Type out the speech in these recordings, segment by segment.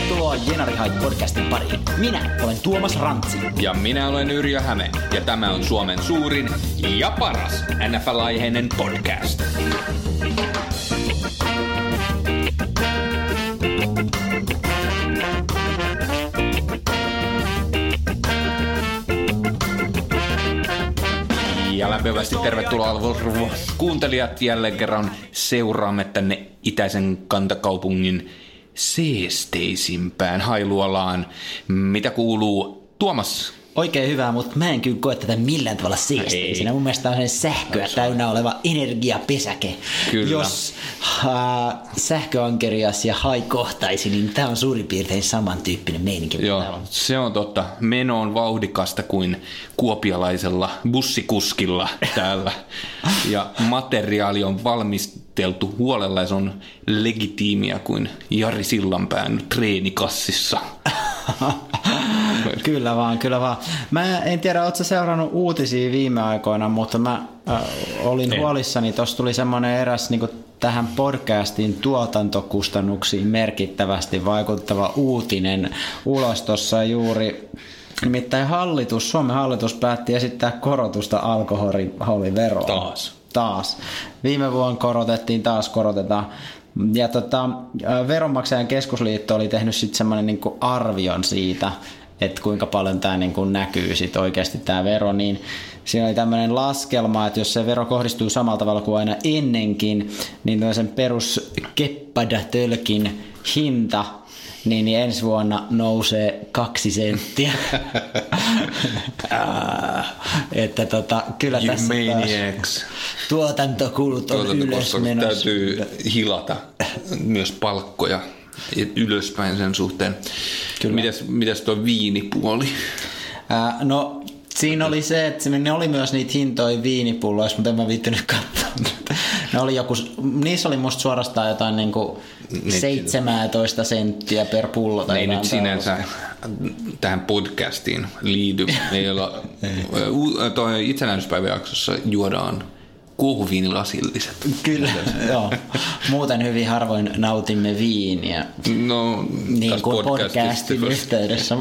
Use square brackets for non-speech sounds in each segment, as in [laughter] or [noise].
Tervetuloa Jenari Hait podcastin pariin. Minä olen Tuomas Rantsi. Ja minä olen Yrjö Häme, ja tämä on Suomen suurin ja paras NFL-aiheinen podcast. Ja lämpimästi tervetuloa kuuntelijat jälleen kerran seuraamme tänne itäisen kantakaupungin seesteisimpään Hailuolaan. Mitä kuuluu Tuomas? Oikein hyvää, mutta mä en kyllä koe tätä millään tavalla seesteisenä. Mun mielestä on sen sähköä täynnä oleva energiapesäke. Kyllä. Jos äh, sähköankerias ja hai kohtaisi, niin tämä on suurin piirtein samantyyppinen meininki. Joo, on. se on totta. Meno on vauhdikasta kuin kuopialaisella bussikuskilla täällä. [laughs] Ja materiaali on valmisteltu huolella ja se on legitiimiä kuin Jari Sillanpään treenikassissa. [laughs] Kyllä vaan, kyllä vaan. Mä en tiedä, ootko seurannut uutisia viime aikoina, mutta mä äh, olin En. huolissani. Tuossa tuli semmoinen eräs niin tähän podcastin tuotantokustannuksiin merkittävästi vaikuttava uutinen ulos tuossa juuri. Nimittäin hallitus, Suomen hallitus päätti esittää korotusta alkoholiveroon. Taas. Taas. Viime vuonna korotettiin, taas korotetaan. Ja tota, Veronmaksajan keskusliitto oli tehnyt sitten semmoinen niinku arvion siitä, että kuinka paljon tämä niinku näkyy sit oikeasti tämä vero, niin siinä oli tämmöinen laskelma, että jos se vero kohdistuu samalla tavalla kuin aina ennenkin, niin sen perus hinta niin, niin ensi vuonna nousee kaksi senttiä. [laughs] Ää, että tota, kyllä You tässä taas maniacs. tuotantokulut on ylös täytyy hilata myös palkkoja ylöspäin sen suhteen. Kyllä. Mitäs, mitäs tuo viinipuoli? Ää, no siinä oli se, että ne oli myös niitä hintoja viinipulloissa, mutta en mä viittynyt katsoa. Ne oli joku, niissä oli musta suorastaan jotain niinku Niin. 17 senttiä per pullo. Tai ei nyt jotain sinänsä tähän podcastiin liity. [laughs] Toi itsenäisyyspäiväjaksossa juodaan kuohuviinilasilliset. Kyllä, [laughs] joo. Muuten hyvin harvoin nautimme viiniä. No, Niin kuin podcastin yhteydessä.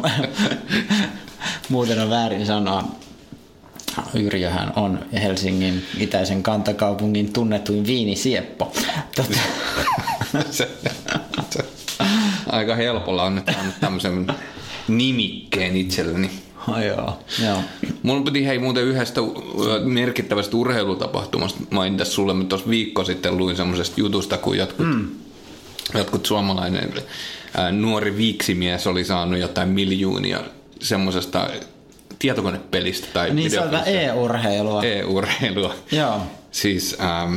[laughs] Muuten on väärin sanoa. Yrjöhän on Helsingin itäisen kantakaupungin tunnetuin viinisieppo. Tota, [laughs] aika helpolla saanut tämmöisen nimikkeen itselleni. Joo, joo. Mun piti hei muuten yhdestä merkittävästä urheilutapahtumasta mainita sulle. Mä tuossa viikko sitten luin semmoisesta jutusta, kun jotkut, mm. jotkut suomalainen ää, nuori viiksimies oli saanut jotain miljoonia semmoisesta tietokonepelistä tai Niin se on e-urheilua. e-urheilua. Joo, Siis ähm,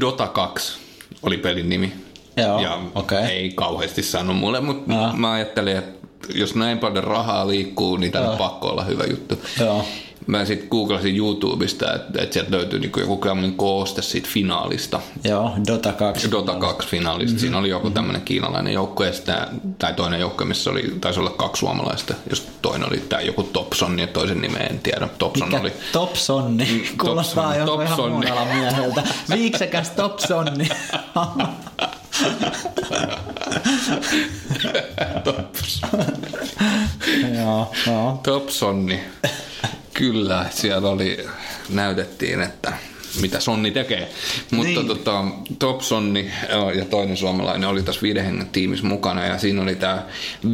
Dota 2 oli pelin nimi. Joo, ja okei. ei kauheasti sano mulle, mutta mä ajattelin, että jos näin paljon rahaa liikkuu, niin tämä on pakko olla hyvä juttu. Joo. Mä sitten googlasin YouTubesta, että, että sieltä löytyy niinku joku tämmöinen kooste siitä finaalista. joo, Dota 2. Dota 2 finaalista. Mm-hmm. Siinä oli joku tämmöinen kiinalainen joukko ja sitä, tai toinen joukko, missä oli, taisi olla kaksi suomalaista. Jos toinen oli tämä joku Topson ja toisen nimeä en tiedä. Topson Mikä oli. Topsonni? Mm, Kuulostaa Topson- joku ihan muun mieheltä. Viiksekäs [laughs] Topsonni. [laughs] joo, joo. Topsonni. Kyllä, siellä oli, näytettiin, että mitä Sonni tekee. Mutta Niin. tota, Topsonni ja toinen suomalainen oli tässä viiden hengen tiimissä mukana ja siinä oli tämä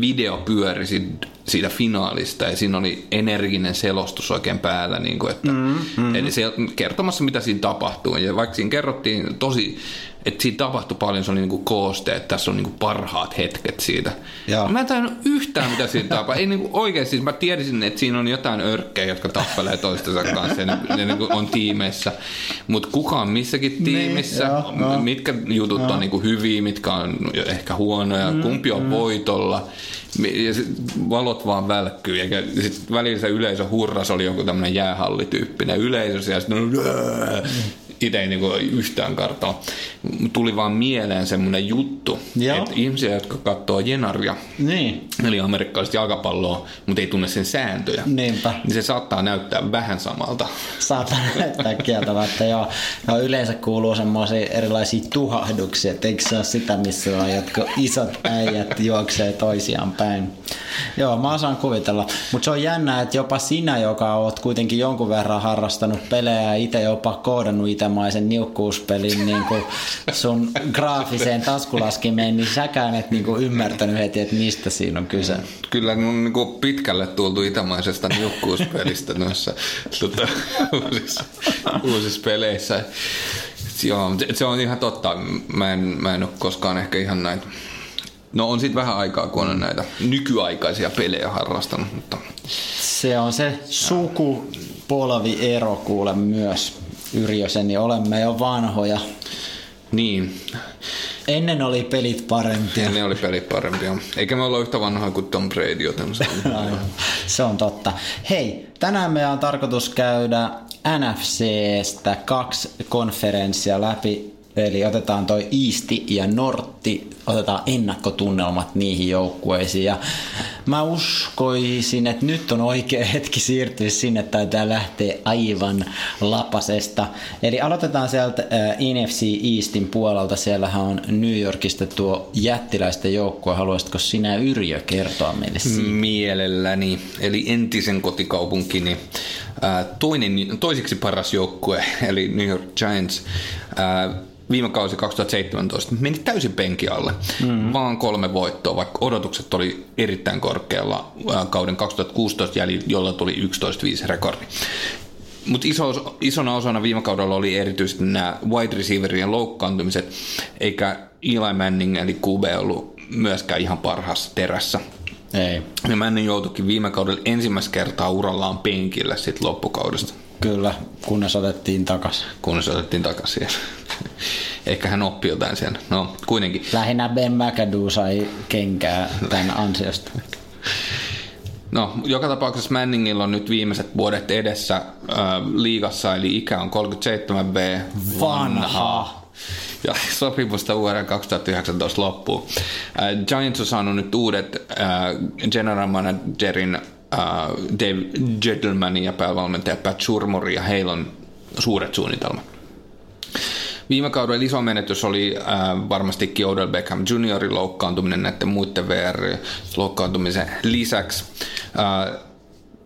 video pyöri siitä, finaalista ja siinä oli energinen selostus oikein päällä. Niin kuin, että, mm, mm. Eli siellä kertomassa mitä siinä tapahtuu ja vaikka siinä kerrottiin tosi, että siinä tapahtui paljon, se oli niin kuin kooste, että tässä on niin kuin parhaat hetket siitä. Joo. Mä en tajunnut yhtään, mitä siinä tapahtuu. Ei niinku oikeasti, siis mä tiesin, että siinä on jotain örkkejä, jotka tappelee toistensa kanssa ja ne, ne niinku on tiimeissä. Mutta kuka on missäkin tiimissä, joo, joo. mitkä jutut on niinku hyviä, mitkä on ehkä huonoja, mm, kumpi on mm. voitolla. Ja sit valot vaan välkkyy, ja sit välillä se yleisö hurras oli joku tämmönen jäähallityyppinen yleisö, ja sitten itse ei niinku yhtään kartalla. Tuli vaan mieleen semmoinen juttu, että ihmisiä, jotka katsoo Jenaria, Niin. eli amerikkalaista jalkapalloa, mutta ei tunne sen sääntöjä, Niinpä. niin se saattaa näyttää vähän samalta. Saattaa näyttää kieltämättä, joo. No yleensä kuuluu semmoisia erilaisia tuhahduksia, että eikö se ole sitä, missä on jotkut isot äijät juoksee toisiaan päin. Joo, mä osaan kuvitella. Mutta se on jännä, että jopa sinä, joka oot kuitenkin jonkun verran harrastanut pelejä ja itse jopa koodannut itemaisen niukkuuspelin niin kuin sun graafiseen taskulaskimeen, niin säkään et niin kuin ymmärtänyt heti, että mistä siinä on kyse. Kyllä on niin kuin pitkälle tultu itämaisesta niukkuuspelistä noissa tota, uusissa, uusissa peleissä. Joo, se- se on ihan totta. Mä en, mä en ole koskaan ehkä ihan näitä... No on sitten vähän aikaa, kun on näitä nykyaikaisia pelejä harrastanut, mutta Se on se sukupolviero kuule myös, Yrjösen, niin olemme jo vanhoja. niin, Ennen oli pelit parempia. ne oli pelit parempia. Eikä me olla yhtä vanhaa kuin Tom Brady, joten se on [laughs] Aivan. Se on totta. Hei, tänään meidän on tarkoitus käydä NFCstä kaksi konferenssia läpi. Eli otetaan toi Iisti ja Nortti, otetaan ennakkotunnelmat niihin joukkueisiin. Ja mä uskoisin, että nyt on oikea hetki siirtyä sinne, tai tää lähtee aivan lapasesta. Eli aloitetaan sieltä äh, NFC Eastin puolelta. Siellähän on New Yorkista tuo jättiläisten joukkue. Haluaisitko sinä Yrjö kertoa meille siitä? Mielelläni, eli entisen kotikaupunkini ää, toinen, toiseksi paras joukkue, eli New York Giants, ää, viime kausi 2017 meni täysin penki alle. Mm-hmm. Vaan kolme voittoa, vaikka odotukset oli erittäin korkealla ää, kauden 2016 jäljellä, jolla tuli 11-5 rekordi. Mutta iso, isona osana viime kaudella oli erityisesti nämä wide receiverien loukkaantumiset, eikä Eli Manning eli QB ollut myöskään ihan parhaassa terässä. Ei. Ja Manning joutuikin viime kaudella ensimmäistä kertaa urallaan penkille sit loppukaudesta, Kyllä, kunnes otettiin takas. kunnes otettiin takaisin. Ehkä hän oppi jotain sen. No, kuitenkin. Lähinnä Ben McAdoo sai kenkää tämän ansiosta. No, joka tapauksessa Manningilla on nyt viimeiset vuodet edessä äh, liigassa, eli ikä on 37B. Vanha. Ja sopimusta vuoden 2019 loppuun. Äh, Giants on saanut nyt uudet äh, general managerin äh, Dave Gettlemanin ja päävalmentaja Pat Shurmurin, ja heillä on suuret suunnitelmat. Viime kaudella iso menetys oli äh, varmastikin Odell Beckham Juniorin loukkaantuminen näiden muiden VR-loukkaantumisen lisäksi. Äh,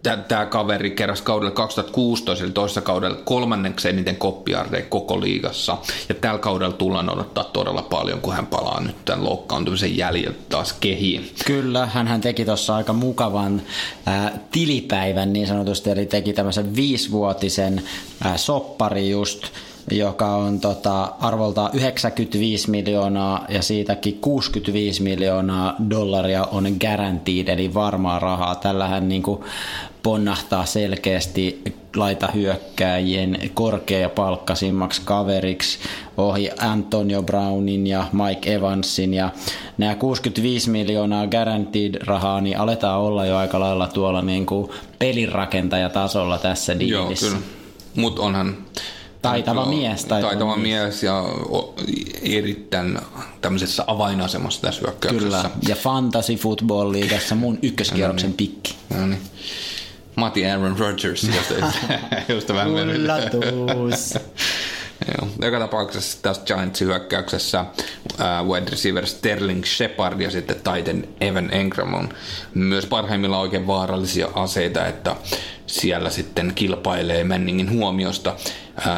Tämä kaveri keräsi kaudella 2016, eli toisessa kaudella kolmanneksi eniten koppiardeja koko liigassa. Ja tällä kaudella tullaan odottaa todella paljon, kun hän palaa nyt tämän loukkaantumisen jäljiltä taas kehiin. Kyllä, hän teki tuossa aika mukavan ää, tilipäivän niin sanotusti, eli teki tämmöisen viisivuotisen ää, soppari just, joka on tota, arvolta 95 miljoonaa ja siitäkin 65 miljoonaa dollaria on guaranteed, eli varmaa rahaa. Tällähän niin kuin ponnahtaa selkeästi laita hyökkääjien korkea palkkasimmaksi kaveriksi ohi Antonio Brownin ja Mike Evansin ja nämä 65 miljoonaa guaranteed rahaa, niin aletaan olla jo aika lailla tuolla niin kuin pelirakentaja-tasolla tässä Joo, diilissä. kyllä. Mutta onhan... Taitava Joo, mies, taitava taitava mies ja o- erittäin tämmöisessä avainasemassa tässä hyökkäyksessä. Kyllä, ja Fantasy Football Liigassa mun ykköskierroksen pikki. No niin. Mati Aaron Rodgers, josta, josta. Yllätys. Joo. Joka tapauksessa tässä Giantsin hyökkäyksessä äh, wide receiver Sterling Shepard ja sitten Titan Evan Engram on myös parhaimmillaan oikein vaarallisia aseita, että siellä sitten kilpailee Manningin huomiosta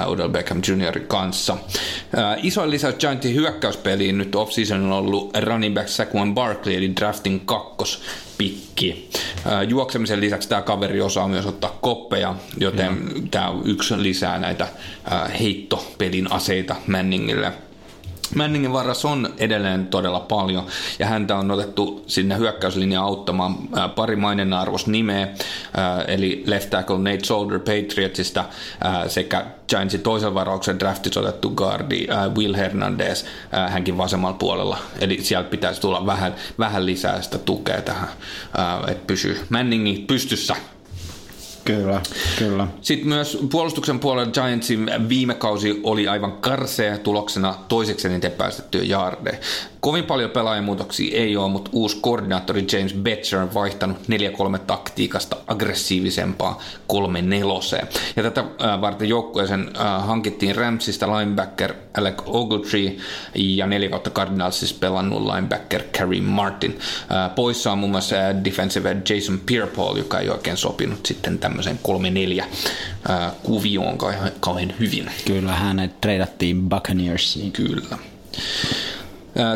Odell Beckham Jr. kanssa. Äh, isoin lisäys Giantsin hyökkäyspeliin nyt off-season on ollut running back Saquon Barkley eli draftin kakkospikki. Äh, juoksemisen lisäksi tämä kaveri osaa myös ottaa koppeja, joten mm. tämä on yksi lisää näitä äh, heittopelin aseita Manningille. Manningin varassa on edelleen todella paljon, ja häntä on otettu sinne hyökkäyslinjaan auttamaan pari mainen arvos nimeä, eli left tackle Nate Solder Patriotsista sekä Giantsin toisen varauksen draftissa otettu guardi Will Hernandez, hänkin vasemmalla puolella, eli sieltä pitäisi tulla vähän, vähän lisää sitä tukea tähän, että pysyy Manningi pystyssä. Kyllä, kyllä. Sitten myös puolustuksen puolella Giantsin viime kausi oli aivan karsea tuloksena toiseksi eniten päästettyä jaardeja. Kovin paljon pelaajamuutoksia ei ole, mutta uusi koordinaattori James Betcher on vaihtanut 4-3 taktiikasta aggressiivisempaa 3-4. Ja tätä varten joukkueeseen hankittiin Ramsista linebacker Alec Ogletree ja 4 kautta Cardinalsissa pelannut linebacker Kareem Martin. Poissa on muun muassa defensive Jason Pierre-Paul, joka ei oikein sopinut sitten tämmöiseen 3-4 kuvioon kauhean hyvin. Kyllä, hänet treidattiin Buccaneersiin. Kyllä.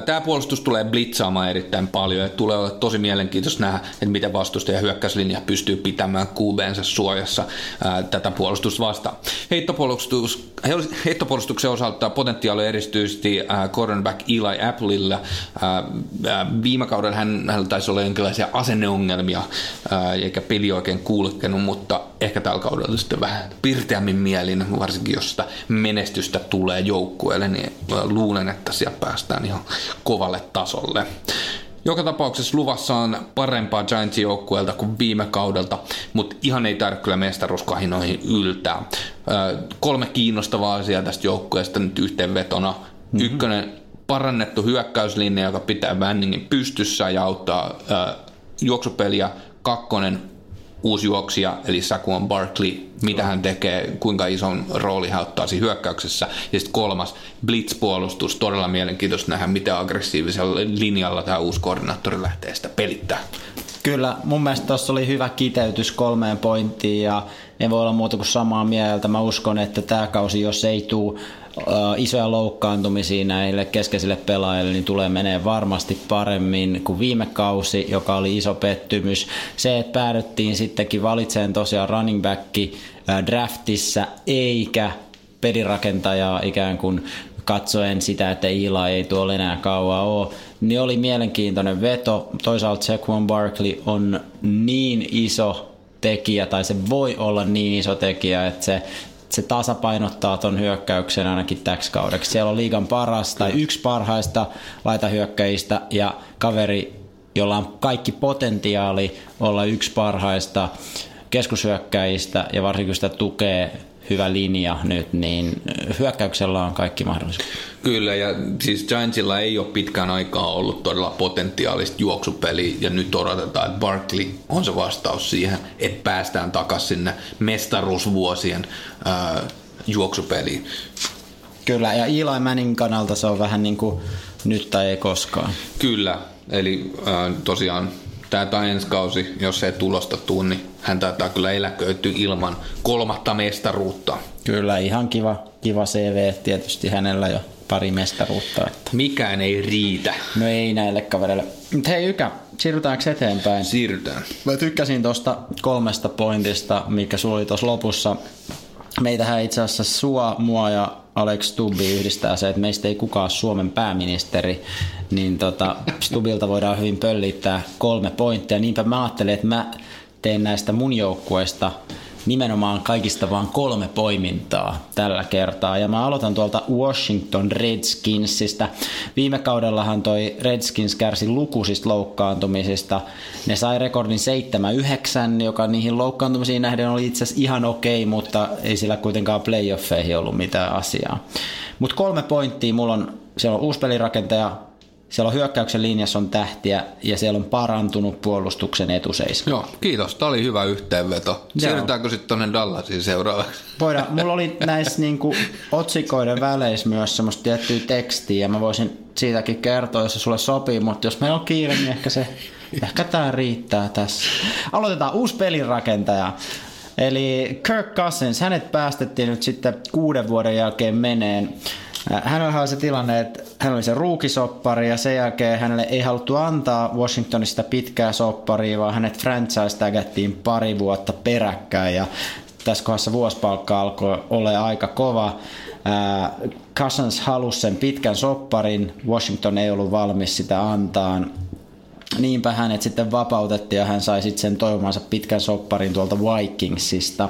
Tämä puolustus tulee blitzaamaan erittäin paljon ja tulee olla tosi mielenkiintoista nähdä, että miten vastustaja hyökkäyslinja pystyy pitämään QBnsä suojassa tätä puolustusta vastaan. Heittopuolustus, heittopuolustuksen osalta potentiaali erityisesti cornerback Eli Applella. Viime kaudella hän, hänellä taisi olla jonkinlaisia asenneongelmia, eikä peli oikein kulkenut, mutta ehkä tällä kaudella sitten vähän pirteämmin mielin, varsinkin jos sitä menestystä tulee joukkueelle, niin luulen, että siellä päästään ihan kovalle tasolle. Joka tapauksessa luvassa on parempaa Giantsin joukkueelta kuin viime kaudelta, mutta ihan ei tarvitse kyllä mestaruuskahinoihin yltää. kolme kiinnostavaa asiaa tästä joukkueesta nyt yhteenvetona. Mm-hmm. Ykkönen, parannettu hyökkäyslinja, joka pitää Vanningin pystyssä ja auttaa juoksupeliä. Kakkonen, uusi juoksija, eli Saquon Barkley, mitä hän tekee, kuinka ison rooli hän ottaa siinä hyökkäyksessä. Ja sitten kolmas, blitz-puolustus, todella mielenkiintoista nähdä, miten aggressiivisella linjalla tämä uusi koordinaattori lähtee sitä pelittää. Kyllä, mun mielestä tuossa oli hyvä kiteytys kolmeen pointtiin ja en voi olla muuta kuin samaa mieltä. Mä uskon, että tämä kausi, jos ei tule isoja loukkaantumisia näille keskeisille pelaajille, niin tulee menee varmasti paremmin kuin viime kausi, joka oli iso pettymys. Se, että päädyttiin sittenkin valitseen tosiaan running backi draftissa, eikä pelirakentajaa ikään kuin katsoen sitä, että Ila ei tuolla enää kauan ole, niin oli mielenkiintoinen veto. Toisaalta Saquon Barkley on niin iso tekijä, tai se voi olla niin iso tekijä, että se se tasapainottaa ton hyökkäyksen ainakin täksi kaudeksi. Siellä on liigan paras tai yksi parhaista laitahyökkäjistä ja kaveri, jolla on kaikki potentiaali olla yksi parhaista keskushyökkäjistä ja varsinkin sitä tukee hyvä linja nyt, niin hyökkäyksellä on kaikki mahdollisuus. Kyllä, ja siis Giantsilla ei ole pitkään aikaa ollut todella potentiaalista juoksupeliä, ja nyt odotetaan, että Barkley on se vastaus siihen, että päästään takaisin sinne mestaruusvuosien äh, juoksupeliin. Kyllä, ja Eli Manning kannalta se on vähän niin kuin nyt tai ei koskaan. Kyllä, eli äh, tosiaan tämä ensi kausi, jos ei tulosta tuu, niin hän taitaa kyllä eläköityä ilman kolmatta mestaruutta. Kyllä, ihan kiva, kiva CV tietysti hänellä jo pari mestaruutta. Että. Mikään ei riitä. No ei näille kavereille. Mutta hei Ykä, siirrytäänkö eteenpäin? Siirrytään. Mä tykkäsin tuosta kolmesta pointista, mikä sulla oli tuossa lopussa. Meitähän itse asiassa sua, mua ja Alex Stubbi yhdistää se, että meistä ei kukaan Suomen pääministeri, niin tota, Stubilta voidaan hyvin pöllittää kolme pointtia. Niinpä mä ajattelin, että mä teen näistä mun joukkueista nimenomaan kaikista vain kolme poimintaa tällä kertaa. Ja mä aloitan tuolta Washington Redskinsistä. Viime kaudellahan toi Redskins kärsi lukuisista loukkaantumisista. Ne sai rekordin 7-9, joka niihin loukkaantumisiin nähden oli itse asiassa ihan okei, okay, mutta ei sillä kuitenkaan playoffeihin ollut mitään asiaa. Mutta kolme pointtia, mulla on, siellä on uusi pelirakentaja, siellä on hyökkäyksen linjassa on tähtiä ja siellä on parantunut puolustuksen etuseiska. Joo, kiitos. Tämä oli hyvä yhteenveto. Siirrytäänkö sitten tuonne Dallasiin seuraavaksi? Voidaan. Mulla oli näissä [laughs] niinku otsikoiden väleissä myös semmoista tiettyä tekstiä ja mä voisin siitäkin kertoa, jos se sulle sopii, mutta jos meillä on kiire, niin ehkä se [laughs] ehkä tämä riittää tässä. Aloitetaan uusi pelirakentaja. Eli Kirk Cousins, hänet päästettiin nyt sitten kuuden vuoden jälkeen meneen. Hänellä oli se tilanne, että hän oli se ruukisoppari ja sen jälkeen hänelle ei haluttu antaa Washingtonista pitkää sopparia, vaan hänet franchise tagattiin pari vuotta peräkkäin ja tässä kohdassa vuosipalkka alkoi olla aika kova. Cousins halusi sen pitkän sopparin, Washington ei ollut valmis sitä antaan niinpä hänet sitten vapautettiin ja hän sai sitten sen toivomansa pitkän sopparin tuolta Vikingsista.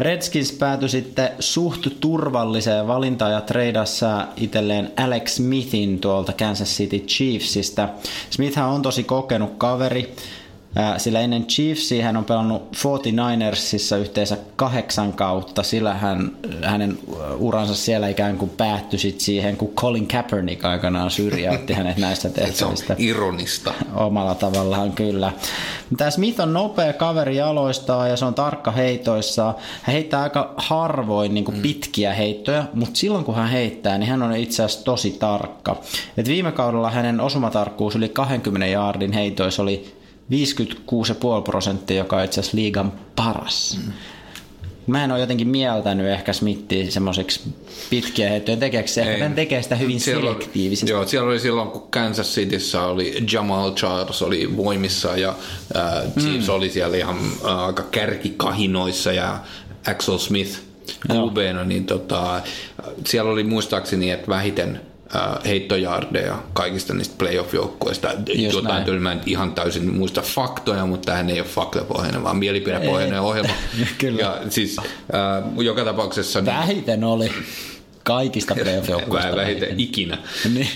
Redskins päätyi sitten suht turvalliseen valintaan ja treidassa itselleen Alex Smithin tuolta Kansas City Chiefsistä. Smith on tosi kokenut kaveri, sillä ennen Chiefsia hän on pelannut 49ersissa yhteensä kahdeksan kautta, sillä hän, hänen uransa siellä ikään kuin päättyi sit siihen, kun Colin Kaepernick aikanaan syrjäytti hänet [laughs] näistä tehtävistä. Se on ironista. Omalla tavallaan kyllä. Tämä Smith on nopea kaveri jaloistaan ja se on tarkka heitoissa. Hän heittää aika harvoin niin kuin pitkiä heittoja, mutta silloin kun hän heittää, niin hän on itse asiassa tosi tarkka. Et viime kaudella hänen osumatarkkuus yli 20 jaardin heitoissa oli 56,5 prosenttia, joka on itse asiassa liigan paras. Mm. Mä en ole jotenkin mieltänyt ehkä Smithia semmoiseksi pitkiä heittojen tekijäksi. Ehkä hän tekee sitä hyvin siellä selektiivisesti. Oli, joo, siellä oli silloin, kun Kansas Cityssä oli Jamal Charles oli voimissa ja äh, Chiefs mm. oli siellä ihan äh, aika kärkikahinoissa ja Axel Smith QBna, niin tota, siellä oli muistaakseni, että vähiten Äh, heittojardeja kaikista niistä playoff-joukkueista. Jotain mä en ihan täysin muista faktoja, mutta tähän ei ole faktapohjainen, vaan mielipidepohjainen ohjelma. [laughs] Kyllä. Ja siis äh, joka tapauksessa... Niin- vähiten niin, oli kaikista playoff-joukkueista. Vähiten ikinä. Niin.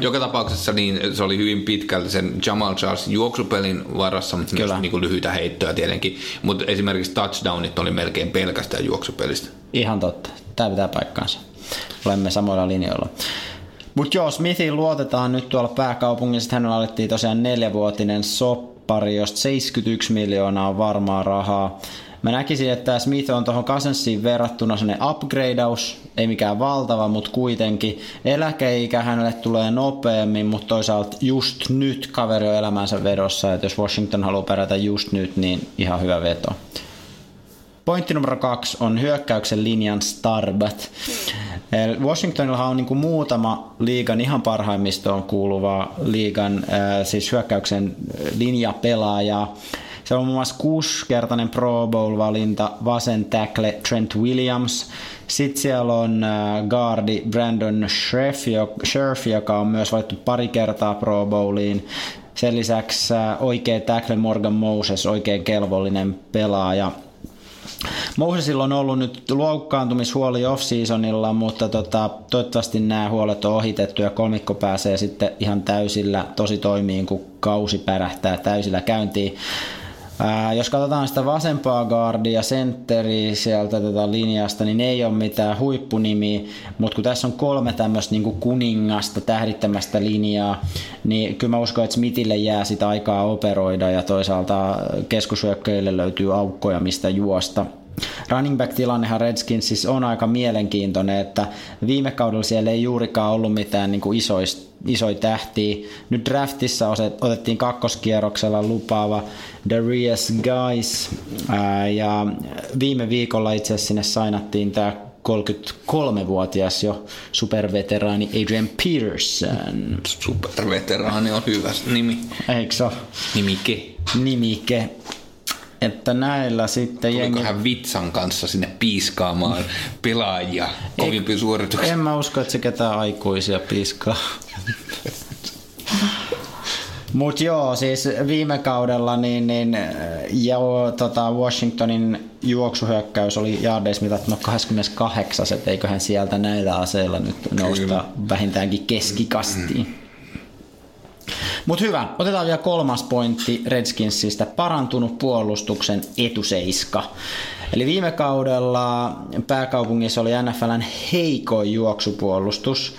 Joka tapauksessa niin se oli hyvin pitkälti sen Jamal Charles juoksupelin varassa, mutta Kyllä. myös niin kuin lyhyitä heittoja tietenkin. Mutta esimerkiksi touchdownit oli melkein pelkästään juoksupelistä. Ihan totta. Tämä pitää paikkaansa. Olemme samoilla linjoilla. Mutta joo, Smithiin luotetaan nyt tuolla pääkaupungissa. Hän alettiin tosiaan neljävuotinen soppari, josta 71 miljoonaa on varmaa rahaa. Mä näkisin, että Smith on tuohon Cousinsiin verrattuna sellainen upgradeaus, ei mikään valtava, mutta kuitenkin eläkeikä hänelle tulee nopeammin, mutta toisaalta just nyt kaveri on elämänsä vedossa, että jos Washington haluaa pärjätä just nyt, niin ihan hyvä veto. Pointti numero kaksi on hyökkäyksen linjan starbat. Washingtonilla on niin kuin muutama liigan ihan parhaimmistoon kuuluva liigan, siis hyökkäyksen linjapelaaja. Se on muun muassa kuusikertainen Pro Bowl-valinta, vasen tackle Trent Williams. Sitten siellä on guardi Brandon Scherf, joka on myös valittu pari kertaa Pro Bowliin. Sen lisäksi oikea tackle Morgan Moses, oikein kelvollinen pelaaja. Mosesilla on ollut nyt loukkaantumishuoli off-seasonilla, mutta tota, toivottavasti nämä huolet on ohitettu ja kolmikko pääsee sitten ihan täysillä tosi toimiin, kun kausi pärähtää täysillä käyntiin. Ää, jos katsotaan sitä vasempaa guardia, sentteriä sieltä tätä linjasta, niin ei ole mitään huippunimiä, mutta kun tässä on kolme tämmöistä niin kuningasta tähdittämästä linjaa, niin kyllä mä uskon, että Smithille jää sitä aikaa operoida ja toisaalta keskusyökköille löytyy aukkoja, mistä juosta. Running back-tilannehan Redskins on aika mielenkiintoinen, että viime kaudella siellä ei juurikaan ollut mitään niin kuin isoista isoja tähtiä. Nyt draftissa otettiin kakkoskierroksella lupaava Darius Guys ja viime viikolla itse asiassa sinne sainattiin tämä 33-vuotias jo superveteraani Adrian Peterson. Superveteraani on hyvä nimi. Eikö se Nimike. Nimike että näillä sitten Tuliko jengi... hän Vitsan kanssa sinne piiskaamaan pelaajia kovimpiin suorituksiin? En mä usko, että se ketään aikuisia piiskaa. Mutta joo, siis viime kaudella niin, niin jo, tota Washingtonin juoksuhyökkäys oli jaardeissa mitattuna 28, että eiköhän sieltä näillä aseilla nyt nousta Kyllä. vähintäänkin keskikastiin. Mutta hyvä, otetaan vielä kolmas pointti Redskinsistä, parantunut puolustuksen etuseiska. Eli viime kaudella pääkaupungissa oli NFLn heikoin juoksupuolustus,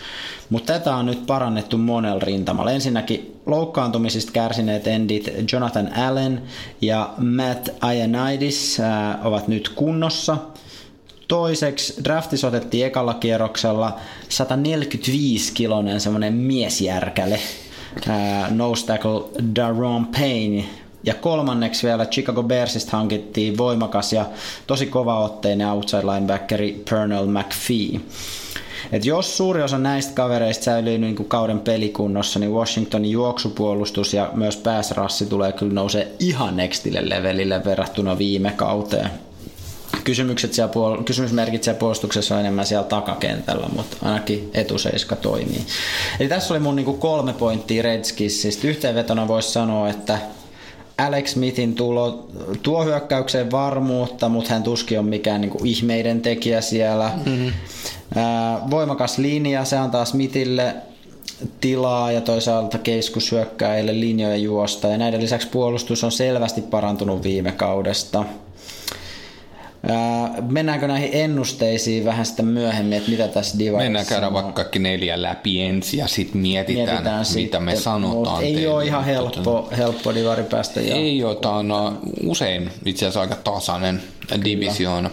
mutta tätä on nyt parannettu monella rintamalla. Ensinnäkin loukkaantumisista kärsineet endit Jonathan Allen ja Matt Ioannidis äh, ovat nyt kunnossa. Toiseksi draftissa otettiin ekalla kierroksella 145-kilonen semmoinen miesjärkäle, nose tackle Daron Payne, ja kolmanneksi vielä Chicago Bearsista hankittiin voimakas ja tosi kova-otteinen outside linebackeri Pernell McPhee. Et jos suuri osa näistä kavereista säilyy niin kuin kauden pelikunnossa, niin Washingtonin juoksupuolustus ja myös pääsrassi tulee kyllä nousee ihan nextille levelille verrattuna viime kauteen. Kysymykset siellä puol- kysymysmerkit siellä puolustuksessa on enemmän siellä takakentällä, mutta ainakin etuseiska toimii. Eli tässä oli mun niin kuin kolme pointtia Redskinsistä. Yhteenvetona voisi sanoa, että Alex Smithin tulo tuo hyökkäykseen varmuutta, mutta hän tuskin on mikään niin kuin ihmeiden tekijä siellä. Mm-hmm. voimakas linja, se antaa Smithille tilaa ja toisaalta keskushyökkäille linjoja juosta. Ja näiden lisäksi puolustus on selvästi parantunut viime kaudesta. Ää, mennäänkö näihin ennusteisiin vähän sitten myöhemmin, että mitä tässä divarissa Mennään käydä vaikka kaikki neljä läpi ensin ja sitten mietitään, mietitään mitä sitten, me sanotaan. Ei teille. ole ihan helppo, helppo divari päästä. Ja Ei ole, tämä on uh, usein itse asiassa aika tasainen divisioona,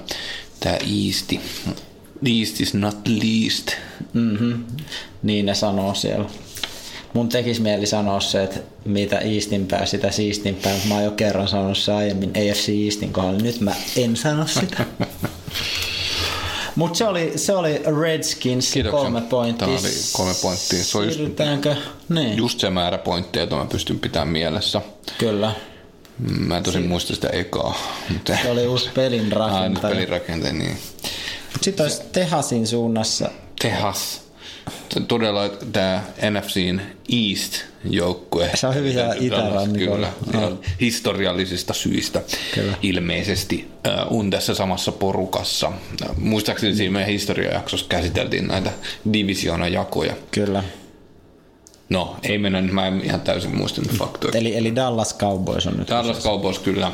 tämä Easti. East is not least. Mm-hmm. Niin ne sanoo siellä. Mun tekisi mieli sanoa se, että mitä iistimpää, sitä siistimpää, mutta mä oon jo kerran sanonut se aiemmin AFC Eastin kohdalla. Nyt mä en sano sitä. Mutta se oli, se oli Redskins Kiitoksia. kolme pointtia. Tämä oli kolme pointtia. Se on just-? Niin, Just se määrä pointteja, jota mä pystyn pitämään mielessä. kyllä. Mä en tosin muista sitä ekaa. Mutta Se oli uusi pelin [laughs] rakentaja. pelirakenteen, niin. Sitten olisi Tehasin suunnassa. Tehas. Todella tämä NFCn East-joukkue. Se on hyvin siellä itärannikolla. Kyllä, ja historiallisista syistä Kyllä. ilmeisesti äh, on tässä samassa porukassa. Muistaakseni siinä meidän historiajaksossa käsiteltiin näitä divisioonajakoja. Kyllä. No, ei mennä mä en ihan täysin muista nyt faktoja. Eli, eli Dallas Cowboys on nyt. Dallas Cowboys kyllä.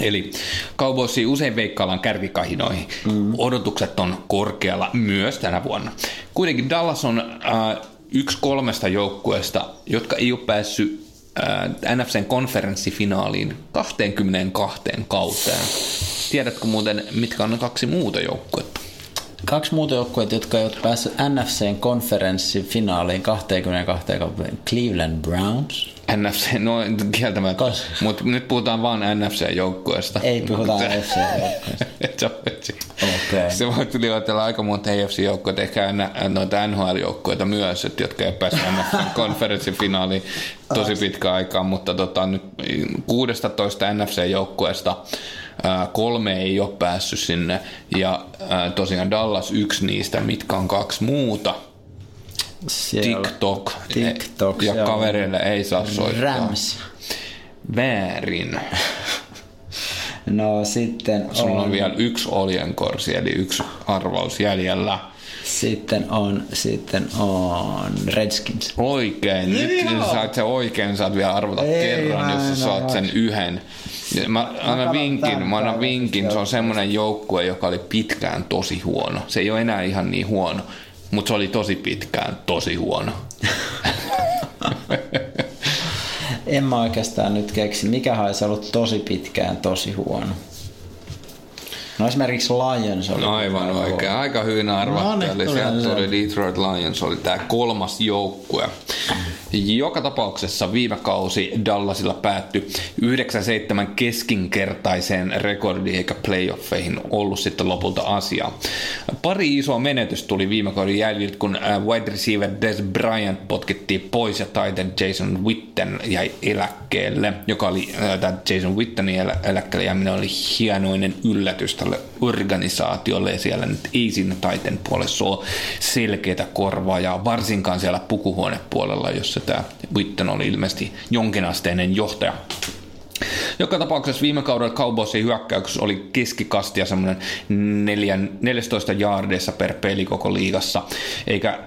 Eli Cowboysiin usein veikkaillaan kärkikahinoihin. Mm. Odotukset on korkealla myös tänä vuonna. Kuitenkin Dallas on äh, yksi kolmesta joukkueesta, jotka ei ole päässyt äh, NFCn konferenssifinaaliin 22 kauteen. Tiedätkö muuten, mitkä on ne kaksi muuta joukkuetta? Kaksi muuta joukkuetta, jotka eivät päässyt NFCn konferenssin finaaliin 22 kauteen. Cleveland Browns. NFC, no kieltämättä, Kas. mutta nyt puhutaan vaan NFC-joukkueesta. Ei puhuta AFC joukkueesta. Et sä vetsi. Okei. Se voi liioitella aika monta AFC-joukkoita, ehkä noita NHL-joukkoita myös, että jotka ei päässyt [laughs] konferenssifinaaliin tosi pitkä aikaa, mutta tota, nyt 16 NFC-joukkueesta kolme ei ole päässyt sinne, ja tosiaan Dallas yksi niistä, mitkä on kaksi muuta. Siellä. TikTok, TikTok, ja on kavereille ei saa soittaa. Rams. Väärin. [laughs] No sitten Sulla on on, vielä yksi oljenkorsi, eli yksi arvaus jäljellä. sitten on, sitten on Redskins. Oikein. Nyt Joo. jos saat sen oikein, saat vielä arvota Ei, kerran, jos sä saat sen yhden. Ja Mä annan vinkin, mä annan vinkin, se on semmoinen joukkue, joka oli pitkään tosi huono. Se ei ole enää ihan niin huono, mutta se oli tosi pitkään tosi huono. [laughs] En mä oikeastaan nyt keksi, mikä olisi ollut tosi pitkään tosi huono. No esimerkiksi Lions oli. No aivan oikein. Aika hyvin arvattu. No niin, Eli sieltä se. tuli Detroit Lions, oli tämä kolmas joukkue. Joka tapauksessa viime kausi Dallasilla päättyi 9-7 keskinkertaiseen rekordiin eikä playoffeihin ollut sitten lopulta asiaa. Pari isoa menetys tuli viime kauden jäljiltä, kun äh, wide receiver Des Bryant potkittiin pois ja Titan Jason Witten jäi eläkkeelle, joka oli äh, Jason Wittenin elä- eläkkeelle jääminen oli hienoinen yllätys tälle organisaatiolle ja siellä nyt ei siinä Titan puolessa ole selkeitä korvaajaa, varsinkaan siellä pukuhuonepuolella, jossa tämä Witten oli ilmeisesti jonkinasteinen johtaja. Joka tapauksessa viime kaudella Cowboysin hyökkäyksessä oli keskikastia semmoinen neljän- 14 jaardeissa per peli koko liigassa, eikä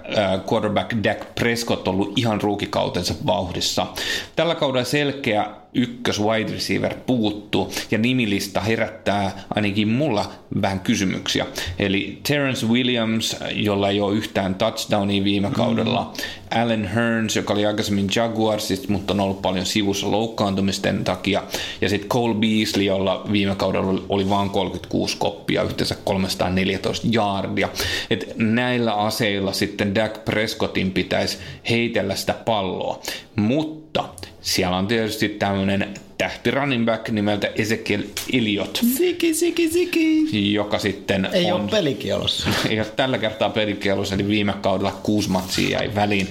quarterback Dak Prescott ollut ihan ruukikautensa vauhdissa. Tällä kaudella selkeä ykkös wide receiver puuttuu ja nimilista herättää ainakin mulla vähän kysymyksiä. Eli Terrence Williams, jolla ei ole yhtään touchdownia viime kaudella, Allen Hearns, joka oli aikaisemmin Jaguarsista, mutta on ollut paljon sivussa loukkaantumisten takia, ja sitten Cole Beasley, jolla viime kaudella oli- oli vain 36 koppia, yhteensä 314 jaardia. Et näillä aseilla sitten Dak Prescottin pitäisi heitellä sitä palloa, mutta siellä on tietysti tämmöinen tähti running back nimeltä Ezekiel Elliott, Siki, siki, siki. joka sitten Ei on ole pelikielossa. [laughs] ei ole tällä kertaa pelikielossa, eli viime kaudella kuusi matsia jäi väliin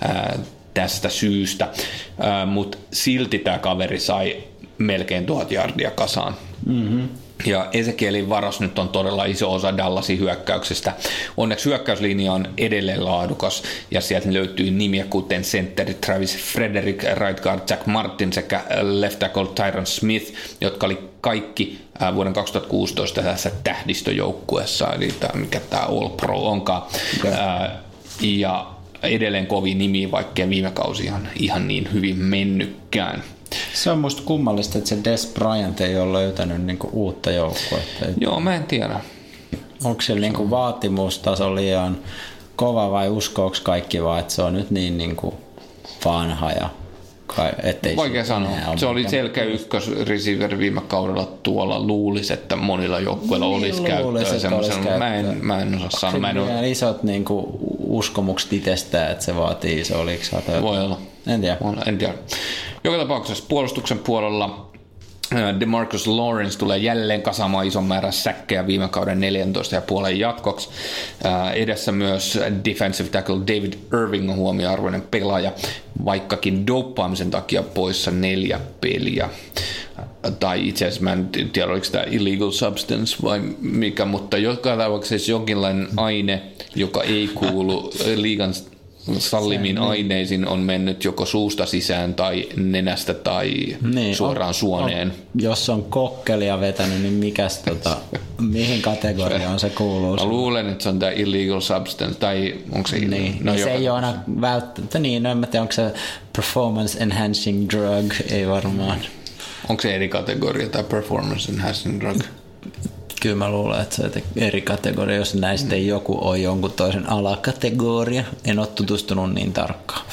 ää, tästä syystä, mutta silti tämä kaveri sai melkein tuhat jardia kasaan. Mm-hmm. Ja Ezekielin varas nyt on todella iso osa Dallasin hyökkäyksestä. Onneksi hyökkäyslinja on edelleen laadukas ja sieltä löytyy nimiä kuten centeri Travis Frederick, right guard Jack Martin sekä left tackle Tyron Smith, jotka oli kaikki ää, vuoden 2016 tässä tähdistöjoukkueessa, eli tämä, mikä tämä All Pro onkaan. Ää, ja edelleen kovin nimi, vaikkei viime kausi ihan, ihan niin hyvin mennykkään. Se on musta kummallista, että se Des Bryant ei ole löytänyt niinku uutta joukkuetta. Joo, mä en tiedä. Onko se niinku vaatimustaso liian kova vai uskooks kaikki vaan, että se on nyt niin niinku vanha ja kai, ettei Vaikea se sanoa. Se oli selkeä ykkösreceiver viime kaudella tuolla. Luulisi, että monilla joukkueilla Niin olisi käyttöä semmoisen. Mä en, mä en osaa sanoa. Mä en Sillä ole, isot niinku, uskomukset itsestään, että se vaatii iso liiksata. voi olla. En tiedä. En tiedä. Joka tapauksessa puolustuksen puolella DeMarcus Lawrence tulee jälleen kasaamaan ison määrän säkkejä viime kauden 14 ja puolen jatkoksi. Edessä myös defensive tackle David Irving on huomioarvoinen pelaaja, vaikkakin dopaamisen takia poissa neljä peliä. Tai itse asiassa mä en tiedä, oliko tämä illegal substance vai mikä, mutta joka tapauksessa jonkinlainen aine, joka ei kuulu liigan sallimiin aineisiin on mennyt joko suusta sisään tai nenästä tai niin, suoraan on- suoneen. On, jos on kokkelia vetänyt, niin mikäs tota, [laughs] mihin kategoriaan se kuuluu? Mä luulen, että se on tämä illegal substance, tai onko se Niin, no, niin se ei ole aina välttämättä, niin no en mä tiedä, onko se performance enhancing drug, ei varmaan. Onko se eri kategoria tai performance enhancing drug? [laughs] Kyllä mä luulen, että se on eri kategoria, jos näistä ei joku ole jonkun toisen alakategoria. En ole tutustunut niin tarkkaan.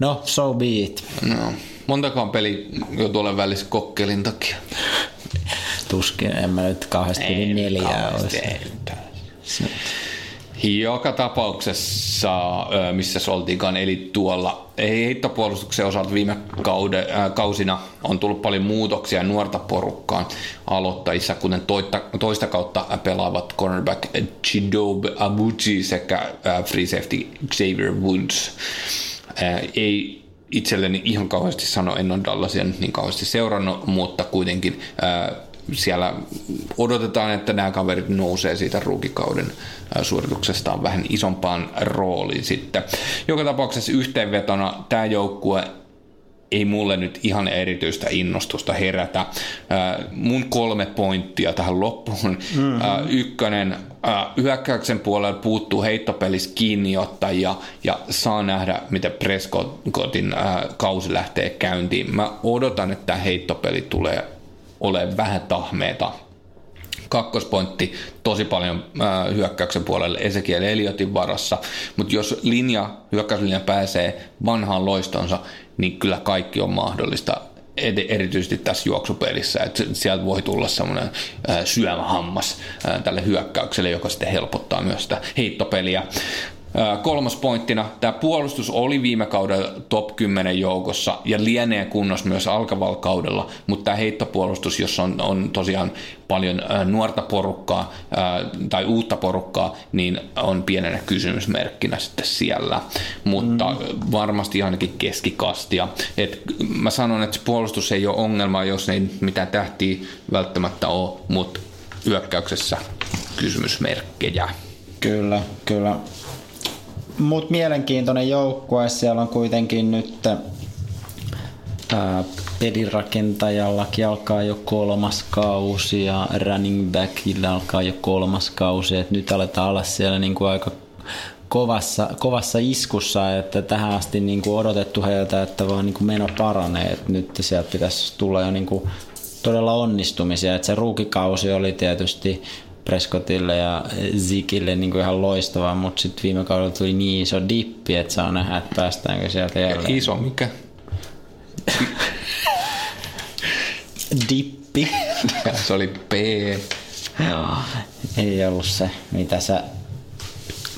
No, so be it. No. Montakaan peli jo tuolle välissä kokkelin takia. Tuskin, en mä nyt kauheasti yli neljää olisi. Joka tapauksessa, missä se oltiinkaan, eli tuolla heittopuolustuksen osalta viime kaude, äh, kausina on tullut paljon muutoksia nuorta porukkaan aloittajissa, kuten toista, toista kautta pelaavat cornerback Chidobe Abuji sekä äh, free safety Xavier Woods. Äh, ei itselleni ihan kauheasti sano, en ole Dallasia niin kauheasti seurannut, mutta kuitenkin äh, siellä odotetaan, että nämä kaverit nousee siitä ruukikauden suorituksestaan vähän isompaan rooliin sitten. Joka tapauksessa yhteenvetona tämä joukkue ei mulle nyt ihan erityistä innostusta herätä. Mun kolme pointtia tähän loppuun. Mm-hmm. Ykkönen, hyökkäyksen puolella puuttuu heittopelissä kiinniottajia ja saa nähdä, miten Prescottin kausi lähtee käyntiin. Mä odotan, että heittopeli tulee olemaan vähän tahmeeta. Kakkospointti tosi paljon äh, hyökkäyksen puolelle Ezekiel Eliotin varassa, mutta jos linja, hyökkäyslinja pääsee vanhaan loistonsa, niin kyllä kaikki on mahdollista ed- erityisesti tässä juoksupelissä, että sieltä voi tulla semmoinen äh, syömähammas äh, tälle hyökkäykselle, joka sitten helpottaa myös sitä heittopeliä. Kolmas pointtina, tämä puolustus oli viime kaudella top 10 joukossa ja lienee kunnossa myös alkavalla kaudella, mutta tämä heittopuolustus, jossa on, on tosiaan paljon nuorta porukkaa tai uutta porukkaa, niin on pienenä kysymysmerkkinä sitten siellä, mutta mm. varmasti ainakin keskikastia. Et mä sanon, että puolustus ei ole ongelma, jos ei mitään tähtiä välttämättä ole, mutta hyökkäyksessä kysymysmerkkejä. Kyllä, kyllä. Mutta mielenkiintoinen joukkue. Siellä on kuitenkin nyt ää, pelirakentajallakin alkaa jo kolmas kausi ja running backilla alkaa jo kolmas kausi. Et nyt aletaan olla siellä niinku aika kovassa, kovassa iskussa, että tähän asti niinku odotettu heiltä, että vaan niinku meno paranee. Et nyt sieltä pitäisi tulla jo niinku todella onnistumisia. Et se ruukikausi oli tietysti Prescottille ja Zikille niin kuin ihan loistava, mutta sitten viime kaudella tuli niin iso dippi, että saa nähdä, että päästäänkö sieltä jälleen. Iso mikä? Dippi. [laughs] Se oli P. Joo, ei ollut se, mitä sä